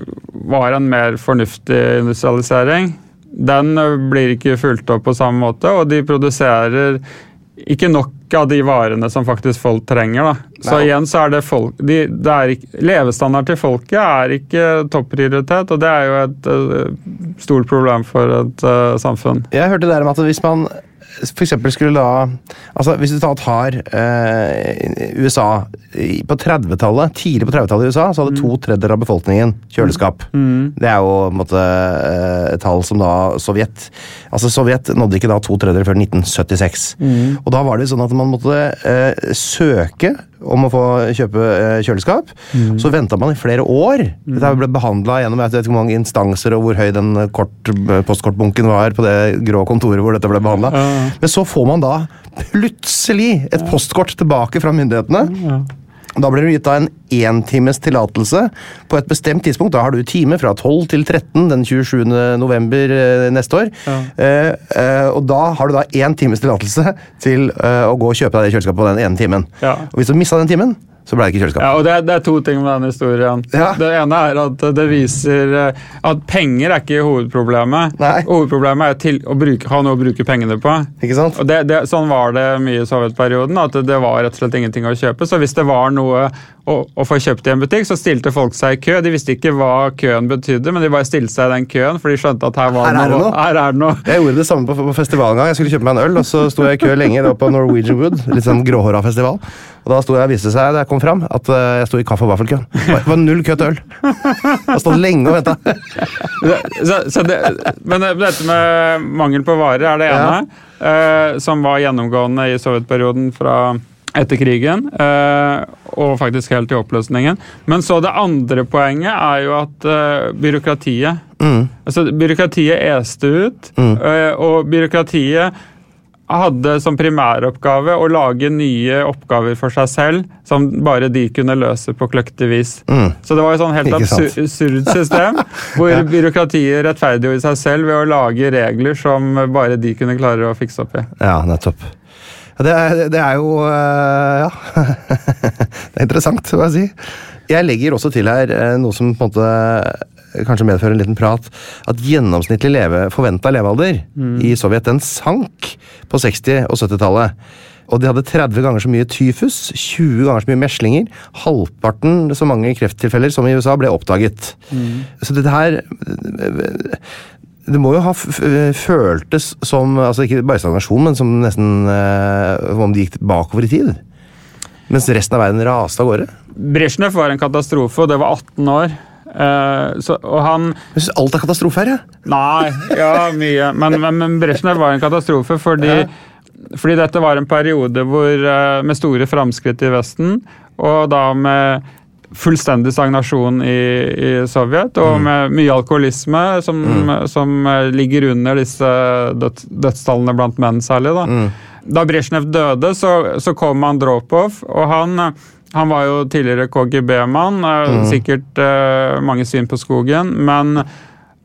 var en mer fornuftig industrialisering, den eh, blir ikke fulgt opp på samme måte, og de produserer ikke nok av de varene som faktisk folk trenger. Da. Så Nei. igjen så er det folk de, det er ikke, Levestandard til folket er ikke topprioritet, og det er jo et uh, stort problem for et uh, samfunn. Jeg hørte der om at hvis man for eksempel skulle da altså Hvis du tar eh, USA På 30-tallet, Tidlig på 30-tallet i USA så hadde to tredjedeler av befolkningen kjøleskap. Det er jo måte, eh, et tall som da Sovjet Altså Sovjet nådde ikke da to tredjedeler før 1976. Og da var det sånn at man måtte eh, søke om å få kjøpe kjøleskap. kjøleskap. Så venta man i flere år. Dette ble behandla gjennom jeg vet ikke hvor mange instanser og hvor høy den kort, postkortbunken var på det grå kontoret hvor dette ble behandla. Men så får man da plutselig et postkort tilbake fra myndighetene. Da blir du gitt da en éntimes tillatelse på et bestemt tidspunkt. Da har du time fra 12 til 13 den 27. november eh, neste år. Eh, eh, og da har du da én times tillatelse til eh, å gå og kjøpe deg det kjøleskapet på den ene timen. Ja. Og hvis du mista den timen, så ble det ikke kjøleskap. Ja, og det, er- det er to ting med den historien. Ja. Det ene er at det viser eh, at penger er ikke hovedproblemet. Nei. Hovedproblemet er til å bruke, ha noe å bruke pengene på. Ikke sant? Og det, det, sånn var det mye i sovjetperioden, at det var rett og slett ingenting å kjøpe. Så hvis det var noe å, å få kjøpt i en butikk, så stilte folk seg i kø. De visste ikke hva køen betydde, men de bare stilte seg i den køen, for de skjønte at her var Her er det noe. noe. Her er det noe. Jeg gjorde det samme på, på festival en gang. Jeg skulle kjøpe meg en øl, og så sto jeg i kø lenge på Norwegian Wood. Litt sånn gråhåra festival. Og da sto jeg, viste seg da jeg kom fram, at eh, jeg sto i kaffe- og vaffelkøen. Det var- null kø til øl. Jeg stått lenge og venta. Det, men dette med mangel på varer er det ene, eh, som var gjennomgående i sovjetperioden fra etter krigen, eh, og faktisk helt til oppløsningen. Men så det andre poenget er jo at eh, byråkratiet altså Byråkratiet este ut, eh, og byråkratiet hadde som primæroppgave å lage nye oppgaver for seg selv, som bare de kunne løse på kløktig vis. Så det var et sånn helt absurd system, hvor byråkratiet rettferdiggjorde seg selv ved å lage regler som bare de kunne klare å fikse opp i. Ja, nettopp. Det er, det er jo øh, Ja. Det er interessant, hva jeg si. Jeg legger også til her øh, noe som på en måte øh, kanskje medfører en liten prat. At gjennomsnittlig leve, forventa levealder i Sovjet den sank på 60- og 70-tallet. Og de hadde 30 ganger så mye tyfus, 20 ganger så mye meslinger. Halvparten så mange krefttilfeller som i USA ble oppdaget. Så dette her det må jo ha føltes som altså Ikke bare stagnasjon, men som nesten eh, om det gikk bakover i tid. Mens resten av verden raste av gårde. Brezjnev var en katastrofe, og det var 18 år. Uh, så, og han Jeg syns alt er katastrofe her, jeg. Nei, ja, mye. Men, men, men Brezjnev var en katastrofe fordi, fordi dette var en periode hvor, eh, med store framskritt i Vesten, og da med fullstendig stagnasjon i, i Sovjet, og med mye alkoholisme som, som eh, ligger under disse død, dødstallene blant menn særlig. Da, da Brezjnev døde, så, så kom Andropov, og han han var jo tidligere KGB-mann, eh, sikkert eh, mange syn på skogen, men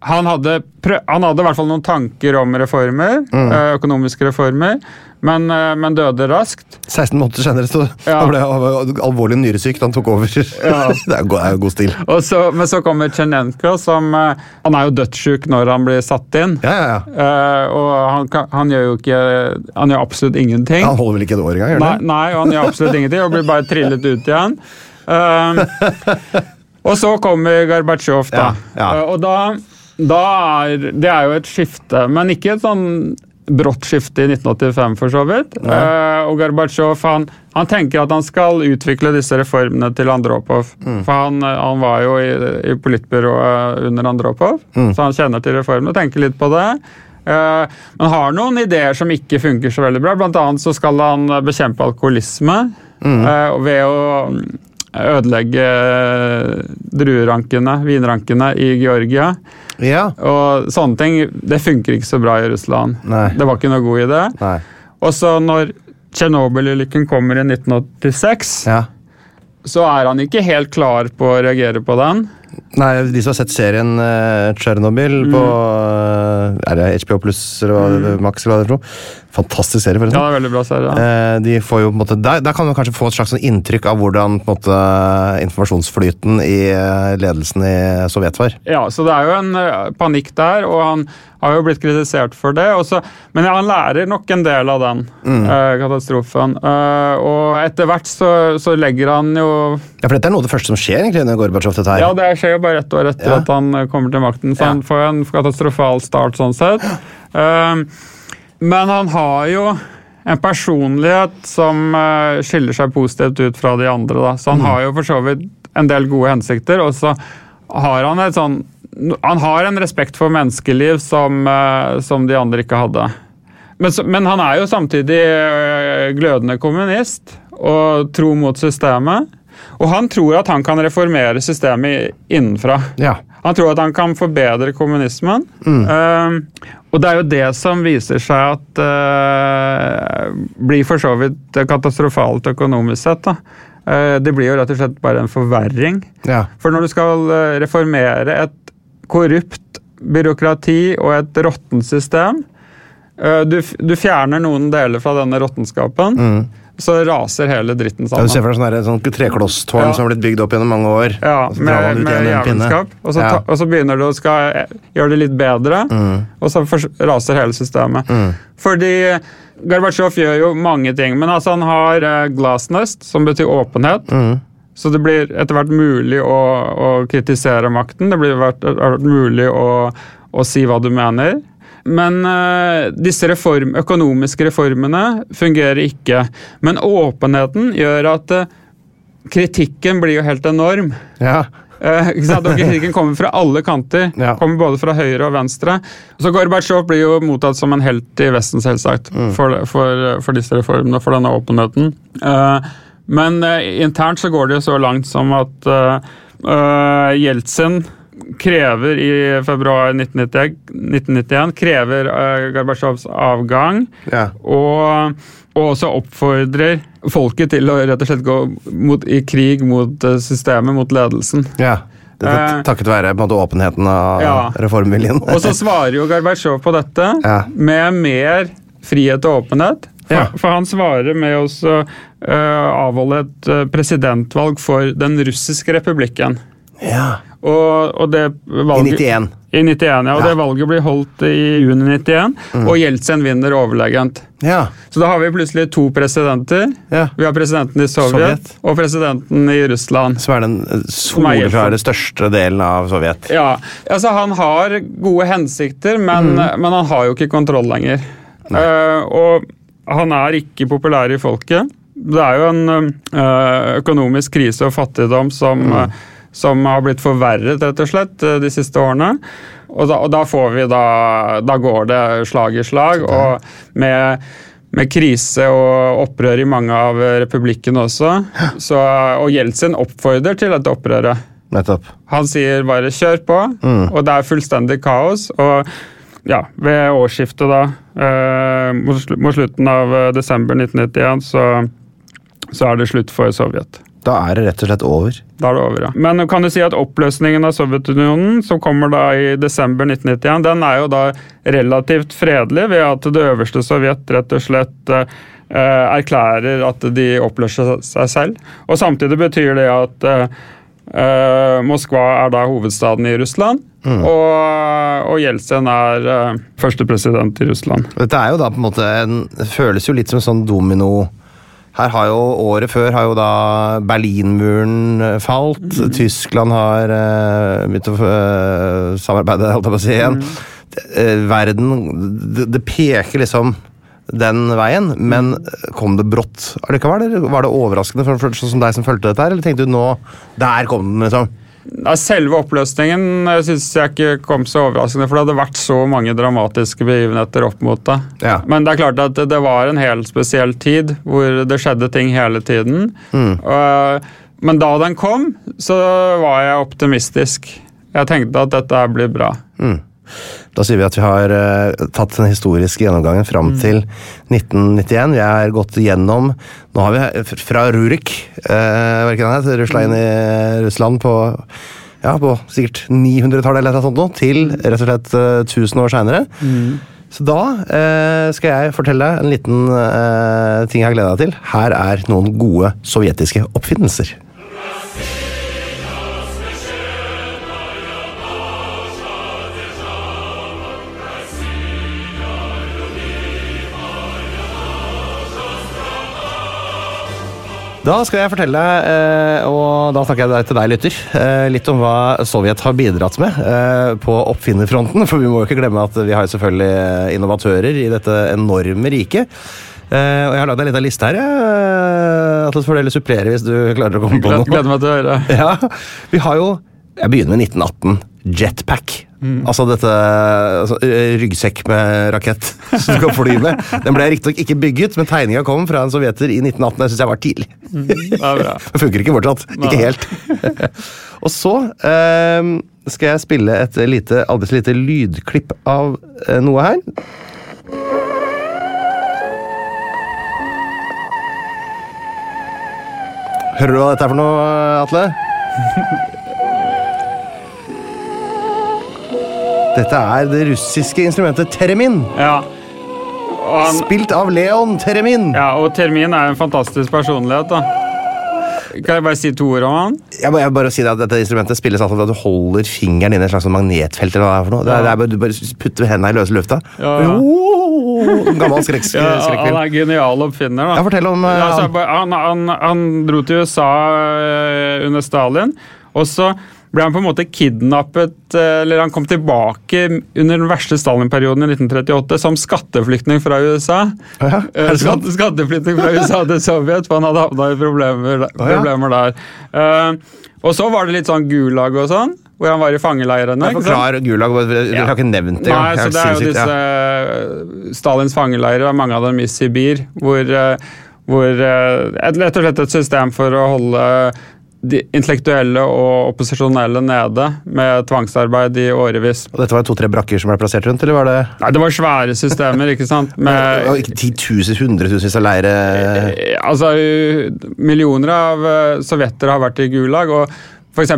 han hadde, han hadde i hvert fall noen tanker om reformer, mm. økonomiske reformer, men, eh, men døde raskt. 16 måneder senere så Ja. han ble han alvorlig nyresyk da han tok over. det er jo god, god stil. Så, men så kommer Tsjernenko, som eh, Han er jo dødssjuk når han blir satt inn. Ja, ja, ja. Eh, og han, han gjør jo ikke Han gjør absolutt ingenting. Han holder vel ikke et år engang? Nei, nei, han gjør absolutt ingenting og blir bare trillet ut igjen. Uh, og så kommer Gorbatsjov, da. Ja, ja. Uh, og da er Det er jo et skifte, men ikke et sånn brått skifte i 1985, for så vidt. Uh, og Gorbatsjov han, han tenker at han skal utvikle disse reformene til Andropov. Mm. For han, han var jo i, i politbyrået under Andropov, så han kjenner til reformene og tenker litt på det. Uh, men har noen ideer som ikke funker så veldig bra. Blant annet så skal han bekjempe alkoholisme uh, ved å ødelegge druerankene, vinrankene, i Georgia. Ja. Og sånne ting det funker ikke så bra i Russland. Nei. Det var ikke noe god idé. Nei. Og så når Tsjernobyl-ulykken kommer i 1986, Ja. så er han ikke helt klar på å reagere på den. Nei, de som har sett serien uh, Tsjernobyl Mm. på uh, Er det HBO pluss eller hva, Max eller hva det for? Fantastisk serie, forresten. er veldig bra serie. Eh, de får jo på en måte, der, der kan man kanskje få et slags sånn inntrykk av hvordan på en måte, informasjonsflyten i eh, ledelsen i Sovjet var. Ja, så det er jo en eh, panikk der, og han har jo blitt kritisert for det. Også, men ja, han lærer nok en del av den eh, katastrofen. Uh, og etter hvert så, så legger han jo Ja, for Dette er noe av det første som skjer egentlig under Gorbatsjov. dette her. Ja, det skjer jo bare ett år etter Ja. at han eh, kommer til makten, så Ja. han får en katastrofal start sånn sett. Uh, men han har jo en personlighet som skiller seg positivt ut fra de andre. Da. Så han Mm. har jo for så vidt en del gode hensikter, og så har han et sånn Han har en respekt for menneskeliv som, eh, som de andre ikke hadde. Men, men han er jo samtidig øh, glødende kommunist og tro mot systemet. Og han tror at han kan reformere systemet innenfra. Ja. Han tror at han kan forbedre kommunismen. Eh, og det er jo det som viser seg at uh, blir for så vidt katastrofalt økonomisk sett. Da. Eh, det blir jo rett og slett bare en forverring. Ja. For når du skal eh, reformere et korrupt byråkrati og et råttent system eh, du, du fjerner noen deler fra denne råttenskapen, så raser hele dritten sammen. Ja, du ser for deg sånn, sånn treklosstårn Ja. som har blitt bygd opp gjennom mange år. Ja, med, med jævelskap. Og så, Ja. og så begynner du å skal eh, gjøre det litt bedre, og så raser hele systemet. Fordi Gorbatsjov gjør jo mange ting, men altså han har uh, glasnost, som betyr åpenhet. Så det blir etter hvert mulig å, å kritisere makten. Det blir etter hvert mulig å, å si hva du mener. Men eh, disse reform, økonomiske reformene fungerer ikke. Men åpenheten gjør at eh, kritikken blir jo helt enorm. Ja. Eh? Kritikken kommer fra alle kanter. Ja. Kommer både fra høyre og venstre. Så Gorbatsjov blir jo mottatt som en helt i Vesten, selvsagt, for, for, for disse reformene, for denne åpenheten. Eh, men eh, internt så går det jo så langt som at uh, Jeltsin krever i februar 1991, 1991 krever uh, Gorbatsjovs avgang. Ja. Og, og også oppfordrer folket til å rett og slett gå mot, i krig mot eh, systemet, mot ledelsen. ja. Dette, Eh, takket være måte, åpenheten av Ja. reformviljen. Og så svarer jo Gorbatsjov på dette Ja. med mer frihet og åpenhet. Ja. for han svarer med å eh, avholde et eh, presidentvalg for Den russiske republikken. ja. Og, og det I 91. I 91, ja. Og Ja. Mm. det valget blir holdt i juni 91, og Jeltsin vinner overlegent. Ja. Så da har vi plutselig to presidenter. ja. Vi har presidenten i Sovjet, Sovjet. og presidenten i Russland. Som er den eh, soleklare største delen av Sovjet. Ja, altså Han har gode hensikter, men, men han har jo ikke kontroll lenger. Uh, og han er ikke populær i folket. Det er jo en eh, økonomisk krise og fattigdom som, mm. som har blitt forverret rett og slett eh, de siste årene. Og da, og da får vi da Da går det slag i slag. Og med med krise og opprør i mange av republikkene også. Så, og Jeltsin oppfordrer til dette opprøret. Nettopp. Han sier bare 'kjør på', Mm. og det er fullstendig kaos. Og ja, ved årsskiftet, da, eh, mot, slutten av eh, desember 1991, så, så er det slutt for Sovjet. Da er det rett og slett over. Da er det over, ja. Men kan du si at oppløsningen av Sovjetunionen, som kommer da i desember 1991, den er jo da relativt fredelig ved at det øverste Sovjet rett og slett eh, erklærer at de oppløser seg selv. Og samtidig betyr det at eh, eh, Moskva er da hovedstaden i Russland, og, og Jeltsin er uh, første president i Russland. Dette er jo da på en måte en, føles jo litt som en sånn domino Her har jo Året før har jo da Berlinmuren falt. falt. Tyskland har uh, begynt å uh, samarbeide, holdt jeg på å si igjen. Eh, verden det, det peker liksom den veien, men kom det brått allikevel? Var det overraskende for, for sånn som deg som fulgte dette her, eller tenkte du nå Der kom den, liksom? Selve oppløsningen syns jeg ikke kom så overraskende, for det hadde vært så mange dramatiske begivenheter opp mot det. Ja. Men det er klart at det var en helt spesiell tid hvor det skjedde ting hele tiden. Og, men da den kom, så var jeg optimistisk. Jeg tenkte at dette blir bra. Da sier vi at vi har uh, tatt den historiske gjennomgangen fram til 1991. Vi er gått gjennom Nå har vi fra Rurik, uh, hva er det rusla inn i Russland på ja, på sikkert 900-tallet eller noe sånt til rett og slett uh, 1000 år seinere. Så da eh, skal jeg fortelle deg en liten eh, ting jeg har gleda deg til. Her er noen gode sovjetiske oppfinnelser. Da skal jeg fortelle eh, og da snakker jeg til deg, lytter, eh, litt om hva Sovjet har bidratt med eh, på oppfinnerfronten. For vi må jo ikke glemme at vi har selvfølgelig innovatører i dette enorme riket. Og jeg har lagd en liten liste her. jeg. At du får dele supplere hvis du klarer å komme på noe. gleder meg til å høre. Ja, vi har jo Jeg begynner med 1918. Jetpack. Altså dette altså, ryggsekk med rakett som du kan fly med. Den ble riktignok ikke bygget, men tegninga kom fra en sovjeter i 1918. Det syns jeg var tidlig. Er. Det funker ikke fortsatt. Ikke helt. Og så eh, skal jeg spille et lite, aldri så lite lydklipp av eh, noe her. Hører du hva dette er for noe, Atle? Dette er det russiske instrumentet teremin. Ja. Han, Spilt av Leon Teremin. ja, og Teremin er en fantastisk personlighet, da. Kan jeg bare si to ord om han? Jeg må, jeg må bare si det at Dette instrumentet spilles altså at du holder fingeren inn i et slags sånn magnetfelt. eller hva det er for noe. Det er, det er bare, du bare putter hendene i løse lufta. Ja, ja. Oh, gammel skrekk, Ja, han er genial oppfinner. da. Ja, fortell om eh, Ja, altså, han. han, han, han dro til USA eh, under Stalin, og så ble han på en måte kidnappet eh, Eller han kom tilbake under den verste Stalin-perioden i 1938 som skatteflyktning fra USA. Ja, Eh, sant? Skatt, skatteflyktning fra USA til Sovjet, for han hadde havna i problemer, problemer der. Eh, og så var det litt sånn gulag og sånn, hvor han var i fangeleirene. Forklar Gulag. Du Ja. har ikke nevnt det. Nei, så det er jo disse ja. eh, Stalins fangeleirer, mange av dem i Sibir, hvor, eh, hvor eh, et, Rett og slett et system for å holde de intellektuelle og opposisjonelle nede med tvangsarbeid i årevis. Og dette var to-tre brakker som ble plassert rundt, eller var det Nei, Det var svære systemer, ikke sant? Med, var ikke titusen, hundretusenvis av leire Eh, altså, uh, millioner av uh, sovjetere har vært i Gulag, og f.eks.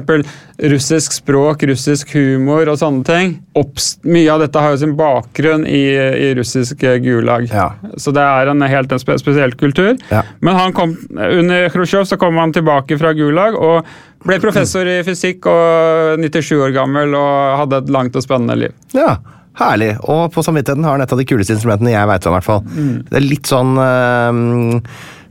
russisk språk, russisk humor og sånne ting. Opps mye av dette har jo sin bakgrunn i, i russisk uh, Gulag. Ja. Så det er en helt en spe spesiell kultur. Ja. Men han kom, under Khrusjtsjov så kom han tilbake fra Gulag og ble professor i fysikk og 97 år gammel og hadde et langt og spennende liv. Ja, herlig. Og på samvittigheten har han et av de kuleste instrumentene jeg veit om. hvert fall. Mm. Det er litt sånn eh,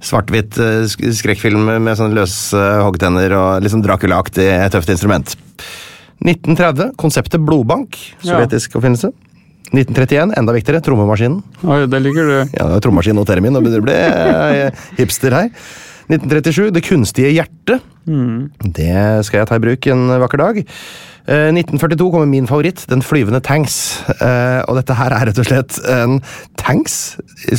svart-hvitt eh, skrekkfilm med sånne løse hoggtenner og sånn Dracula-aktig tøft instrument. 1930, konseptet blodbank. Sovjetisk oppfinnelse. 1931, enda viktigere, trommemaskinen. Oi, det ligger du. Ja, det er trommaskin og termin, nå begynner det å bli eh, hipster her. 1937, Det kunstige hjertet. Det skal jeg ta i bruk en vakker dag. Eh, 1942 kommer min favoritt, Den flyvende tanks. Eh, og dette her er rett og slett en tanks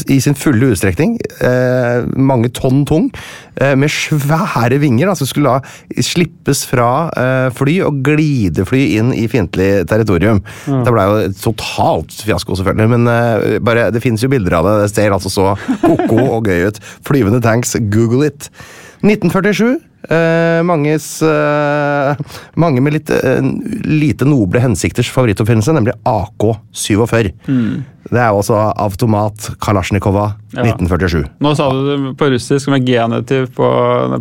i, sin fulle utstrekning. Eh, mange tonn tung. Eh, med svære vinger, som skulle da slippes fra eh, fly og glidefly inn i fiendtlig territorium. Det ble jo et totalt fiasko, selvfølgelig, men eh, bare, det finnes jo bilder av det. Det ser altså så ko-ko og gøy ut. Flyvende tanks, google it. 1947. Eh, manges eh, Mange med litt eh, lite noble hensikters favorittoppfinnelse, nemlig AK-47. Det er jo altså automat Kalasjnikova Ja. 1947. Nå sa du det på russisk med genitiv på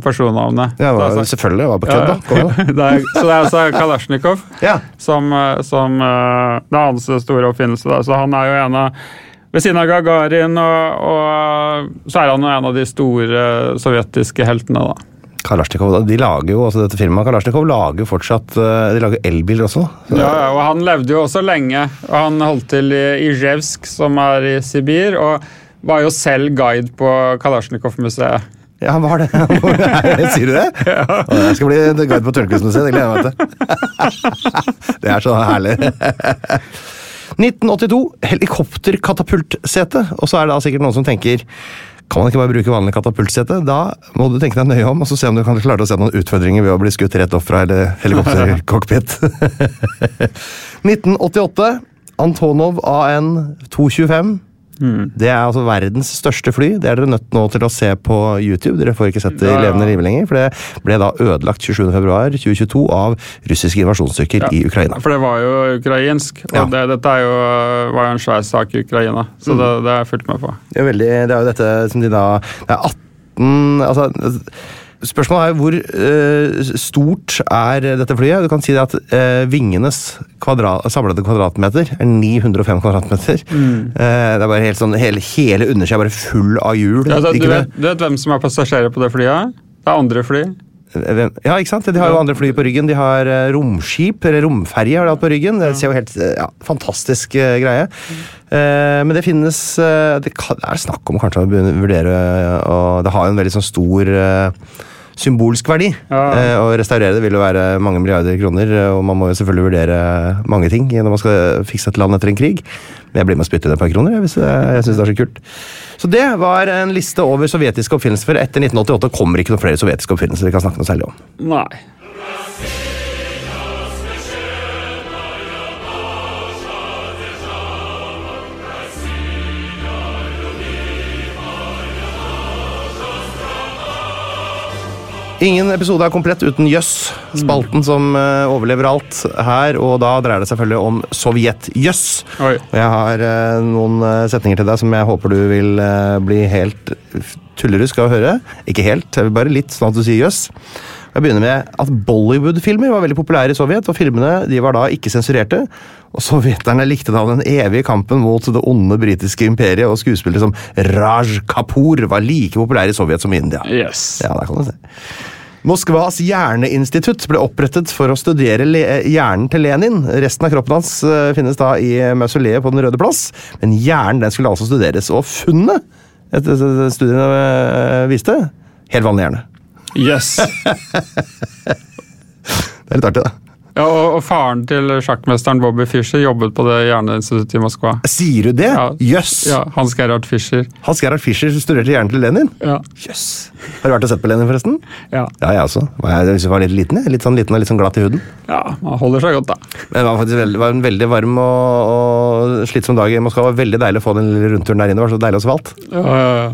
personnavnet. Ja, det var, Så altså- selvfølgelig. Det var på kødd, da. Er, så det er altså Kalasjnikov Ja. som, som Det er hans store oppfinnelse. Da. Så han er jo en av Ved siden av Gagarin, og, og så er han jo en av de store sovjetiske heltene, da. Kalasjnikov, de lager jo, altså dette firmaet Kalasjnikov lager jo fortsatt eh, De lager elbiler også. Så, Ja, og Han levde jo også lenge. og Han holdt til i Ijevsk, som er i Sibir, og var jo selv guide på Kalasjnikov-museet Ja, han var det. Sier du det? Ja. Jeg skal bli guide på Tørnquistmuseet, det gleder jeg meg til. Det er så herlig. 1982, helikopterkatapultsete. Og så er det da sikkert noen som tenker kan man ikke bare bruke vanlig katapultsete? Da må du tenke deg nøye om og så se om du kan klare å se noen utfordringer ved å bli skutt rett opp fra helikoptercockpit. 1988, Antonov AN 225. Det er altså verdens største fly. Det er dere nødt nå til å se på YouTube. Dere får ikke sett det i Ja, ja. levende live lenger, for det ble da ødelagt 27.2.2022 av russiske invasjonsstyrker i Ukraina. For det var jo ukrainsk, og Ja. det, dette er jo, var jo en svær sak i Ukraina. Så det, det har jeg fulgt med på. Det er, veldig, det er jo dette som de da Det er 18 altså, Spørsmålet er hvor uh, stort er dette flyet? Du kan si det at uh, vingenes kvadrat, samlede kvadratmeter er 905 kvadratmeter. Eh, det er bare helt sånn, hele, hele undersida er bare full av hjul. Ja, du, vet, du vet hvem som er passasjerer på det flyet? Det er andre fly. Ja, ikke sant? De har jo andre fly på ryggen. De har romskip, eller romferje har de hatt på ryggen. Det ser jo helt ja, fantastisk greie. Eh, men det finnes Det, er snakk om kanskje å vurdere og Det har jo en veldig sånn stor symbolsk verdi. Ja. Eh, å restaurere det vil jo være mange milliarder kroner, eh, og man må jo selvfølgelig vurdere mange ting når man skal fikse et land etter en krig. Men jeg blir med og spytter inn et par kroner, jeg, hvis jeg, synes det er så kult. Så det var en liste over sovjetiske oppfinnelser. For etter 1988 kommer ikke noen flere sovjetiske oppfinnelser vi kan snakke noe særlig om. Nei. Ingen episode er komplett uten Jøss, spalten som uh, overlever alt her. Og da dreier det selvfølgelig om Sovjet-jøss. Og jeg har uh, noen eh, setninger til deg som jeg håper du vil uh, bli helt tullerusk av å høre. Ikke helt, bare litt, sånn at du sier jøss. Jeg begynner med at Bollywood-filmer var veldig populære i Sovjet, og filmene de var da ikke sensurerte. Og sovjeterne likte da den evige kampen mot det onde britiske imperiet, og skuespillere som Raj Kapoor var like populære i Sovjet som i India. Yes. Ja, der kan du se. Moskvas hjerneinstitutt ble opprettet for å studere hjernen til Lenin. Resten av kroppen hans eh, finnes da i mausoleet på Den røde plass, men hjernen den skulle altså studeres. Og funnet etter studiene eh, viste helt vanlig hjerne. Yes. Det er litt artig, da. Ja, og, og faren til sjakkmesteren Bobby Fischer jobbet på det hjerneinstituttet i Moskva. Sier du det? Ja. Yes. Ja, Hans Gerhard Fischer. Hans Gerhard Fischer studerte hjernen til Lenin? Ja. Jøss! Har du vært og sett på Lenin, forresten? Ja. Ja, jeg også. Jeg var litt liten, jeg. Litt sånn liten og litt sånn glatt i huden. ja, man holder seg godt, da. Men det var faktisk veldig, var en veldig varm og, og slitsom dag i Moskva. Det var veldig deilig å få den lille rundturen der inne. Det var så deilig og svalt. Ja, ja, ja.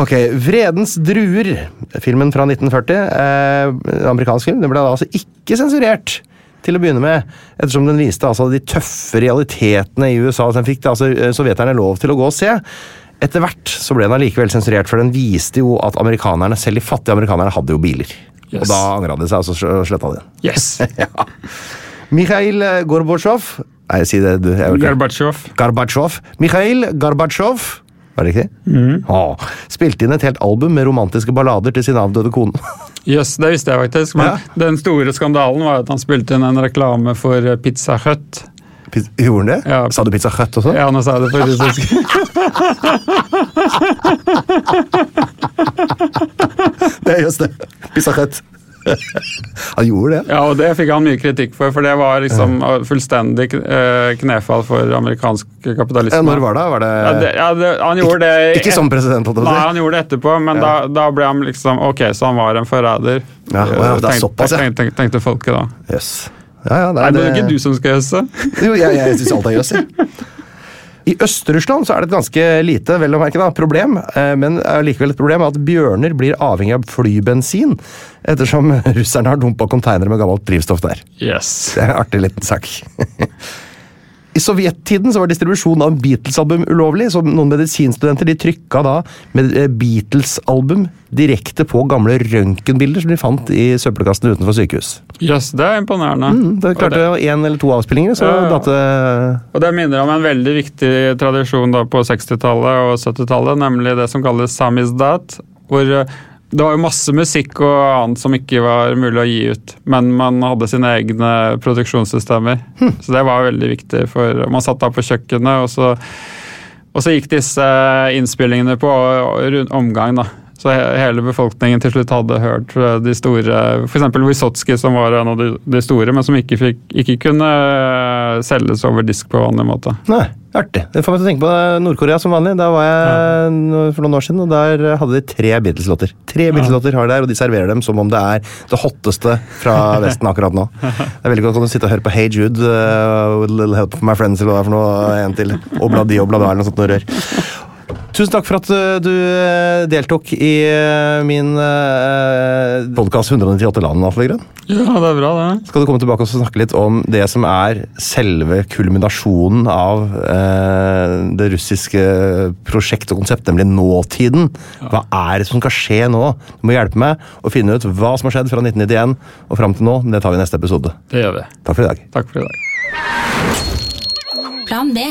Ok, 'Vredens druer', filmen fra 1940. Eh, amerikansk film. Den ble da altså ikke sensurert. Til å begynne med, ettersom den viste altså de tøffe realitetene i USA. Den fikk altså, eh, sovjeterne lov til å gå og se. Etter hvert så ble den allikevel sensurert, for den viste jo at amerikanerne, selv de fattige amerikanerne hadde jo biler. Yes. Og da angra de seg, og så sletta de den. Yes. ja. Mikhail Gorbatsjov Nei, si det, du. Gorbatsjov. Gorbatsjov. Mikhail Gorbatsjov. Var det riktig? Åh, spilte inn et helt album med romantiske ballader til sin avdøde kone. Yes, det visste jeg faktisk. Men Ja. den store skandalen var at han spilte inn en reklame for eh, Pizza Hut. Piz- Gjorde han det? Ja. Sa du Pizza Hut også? Ja, nå sa jeg det på russisk. Det er just det. Pizza Hut. han gjorde det. Ja, og det fikk han mye kritikk for, for det var liksom fullstendig eh, knefall for amerikansk kapitalisme. Ja, når var det? Var det, Ja, det, ja, det, han gjorde det Ikke som president, Nei, si. han gjorde det etterpå, men da, da ble han liksom Ok, så han var en forræder. Ja, det er Tenk- såpass, ja. Tenkte, tenk- tenkte folket da. Yes. Ja, ja, Nei, det er ikke du som skal jøsse. Jo, jeg, jeg syns alt er jøss, jeg. I Øst-Russland så er det et ganske lite vel å merke da, problem, eh, men likevel et problem at bjørner blir avhengig av flybensin, ettersom russerne har dumpa konteinere med gammelt drivstoff der. Yes. Det er en artig liten sak. I sovjettiden så var distribusjon av Beatles-album ulovlig, så noen medisinstudenter de trykka da med eh, Beatles-album direkte på gamle røntgenbilder som de fant i søppelkassene utenfor sykehus. yes, det er imponerende. Mm, det klarte klarte én eller to avspillinger, så Ja, datte Og det minner om en veldig viktig tradisjon da på 60-tallet og 70-tallet, nemlig det som kalles samizdat. Hvor eh, det var jo masse musikk og annet som ikke var mulig å gi ut, men man hadde sine egne produksjonssystemer. Så det var veldig viktig, for man satt da på kjøkkenet, og så, og så gikk disse innspillingene på omgang, da. Så hele befolkningen til slutt hadde hørt eh, de store F.eks. Wysotski, som var en av de, de store, men som ikke, fikk, ikke kunne eh, selges over disk på vanlig måte. Nei, artig. Det får meg til å tenke på Nord-Korea som vanlig. Da var jeg ja. for noen år siden, og der hadde de tre Beatles-låter. Tre Beatles-låter har de der, og de serverer dem som om det er det hotteste fra Vesten akkurat nå. Det er veldig godt å sitte og høre på Hey Jude, uh, with a little help for my friends, eller hva det er for noe, en til. Obladi, oblada, eller noe sånt noe rør. Tusen takk for at uh, du uh, deltok i uh, min uh, podkast 198 land, Atle Grønn. Ja, det er bra, det. Skal du komme tilbake og snakke litt om det som er selve kulminasjonen av uh, det russiske prosjektet og konseptet, nemlig nåtiden. Hva er det som skal skje nå? Du må hjelpe meg å finne ut hva som har skjedd fra 1991 og fram til nå, men det tar vi i neste episode. Det gjør vi. Takk for i dag. Takk for i dag. Plan B.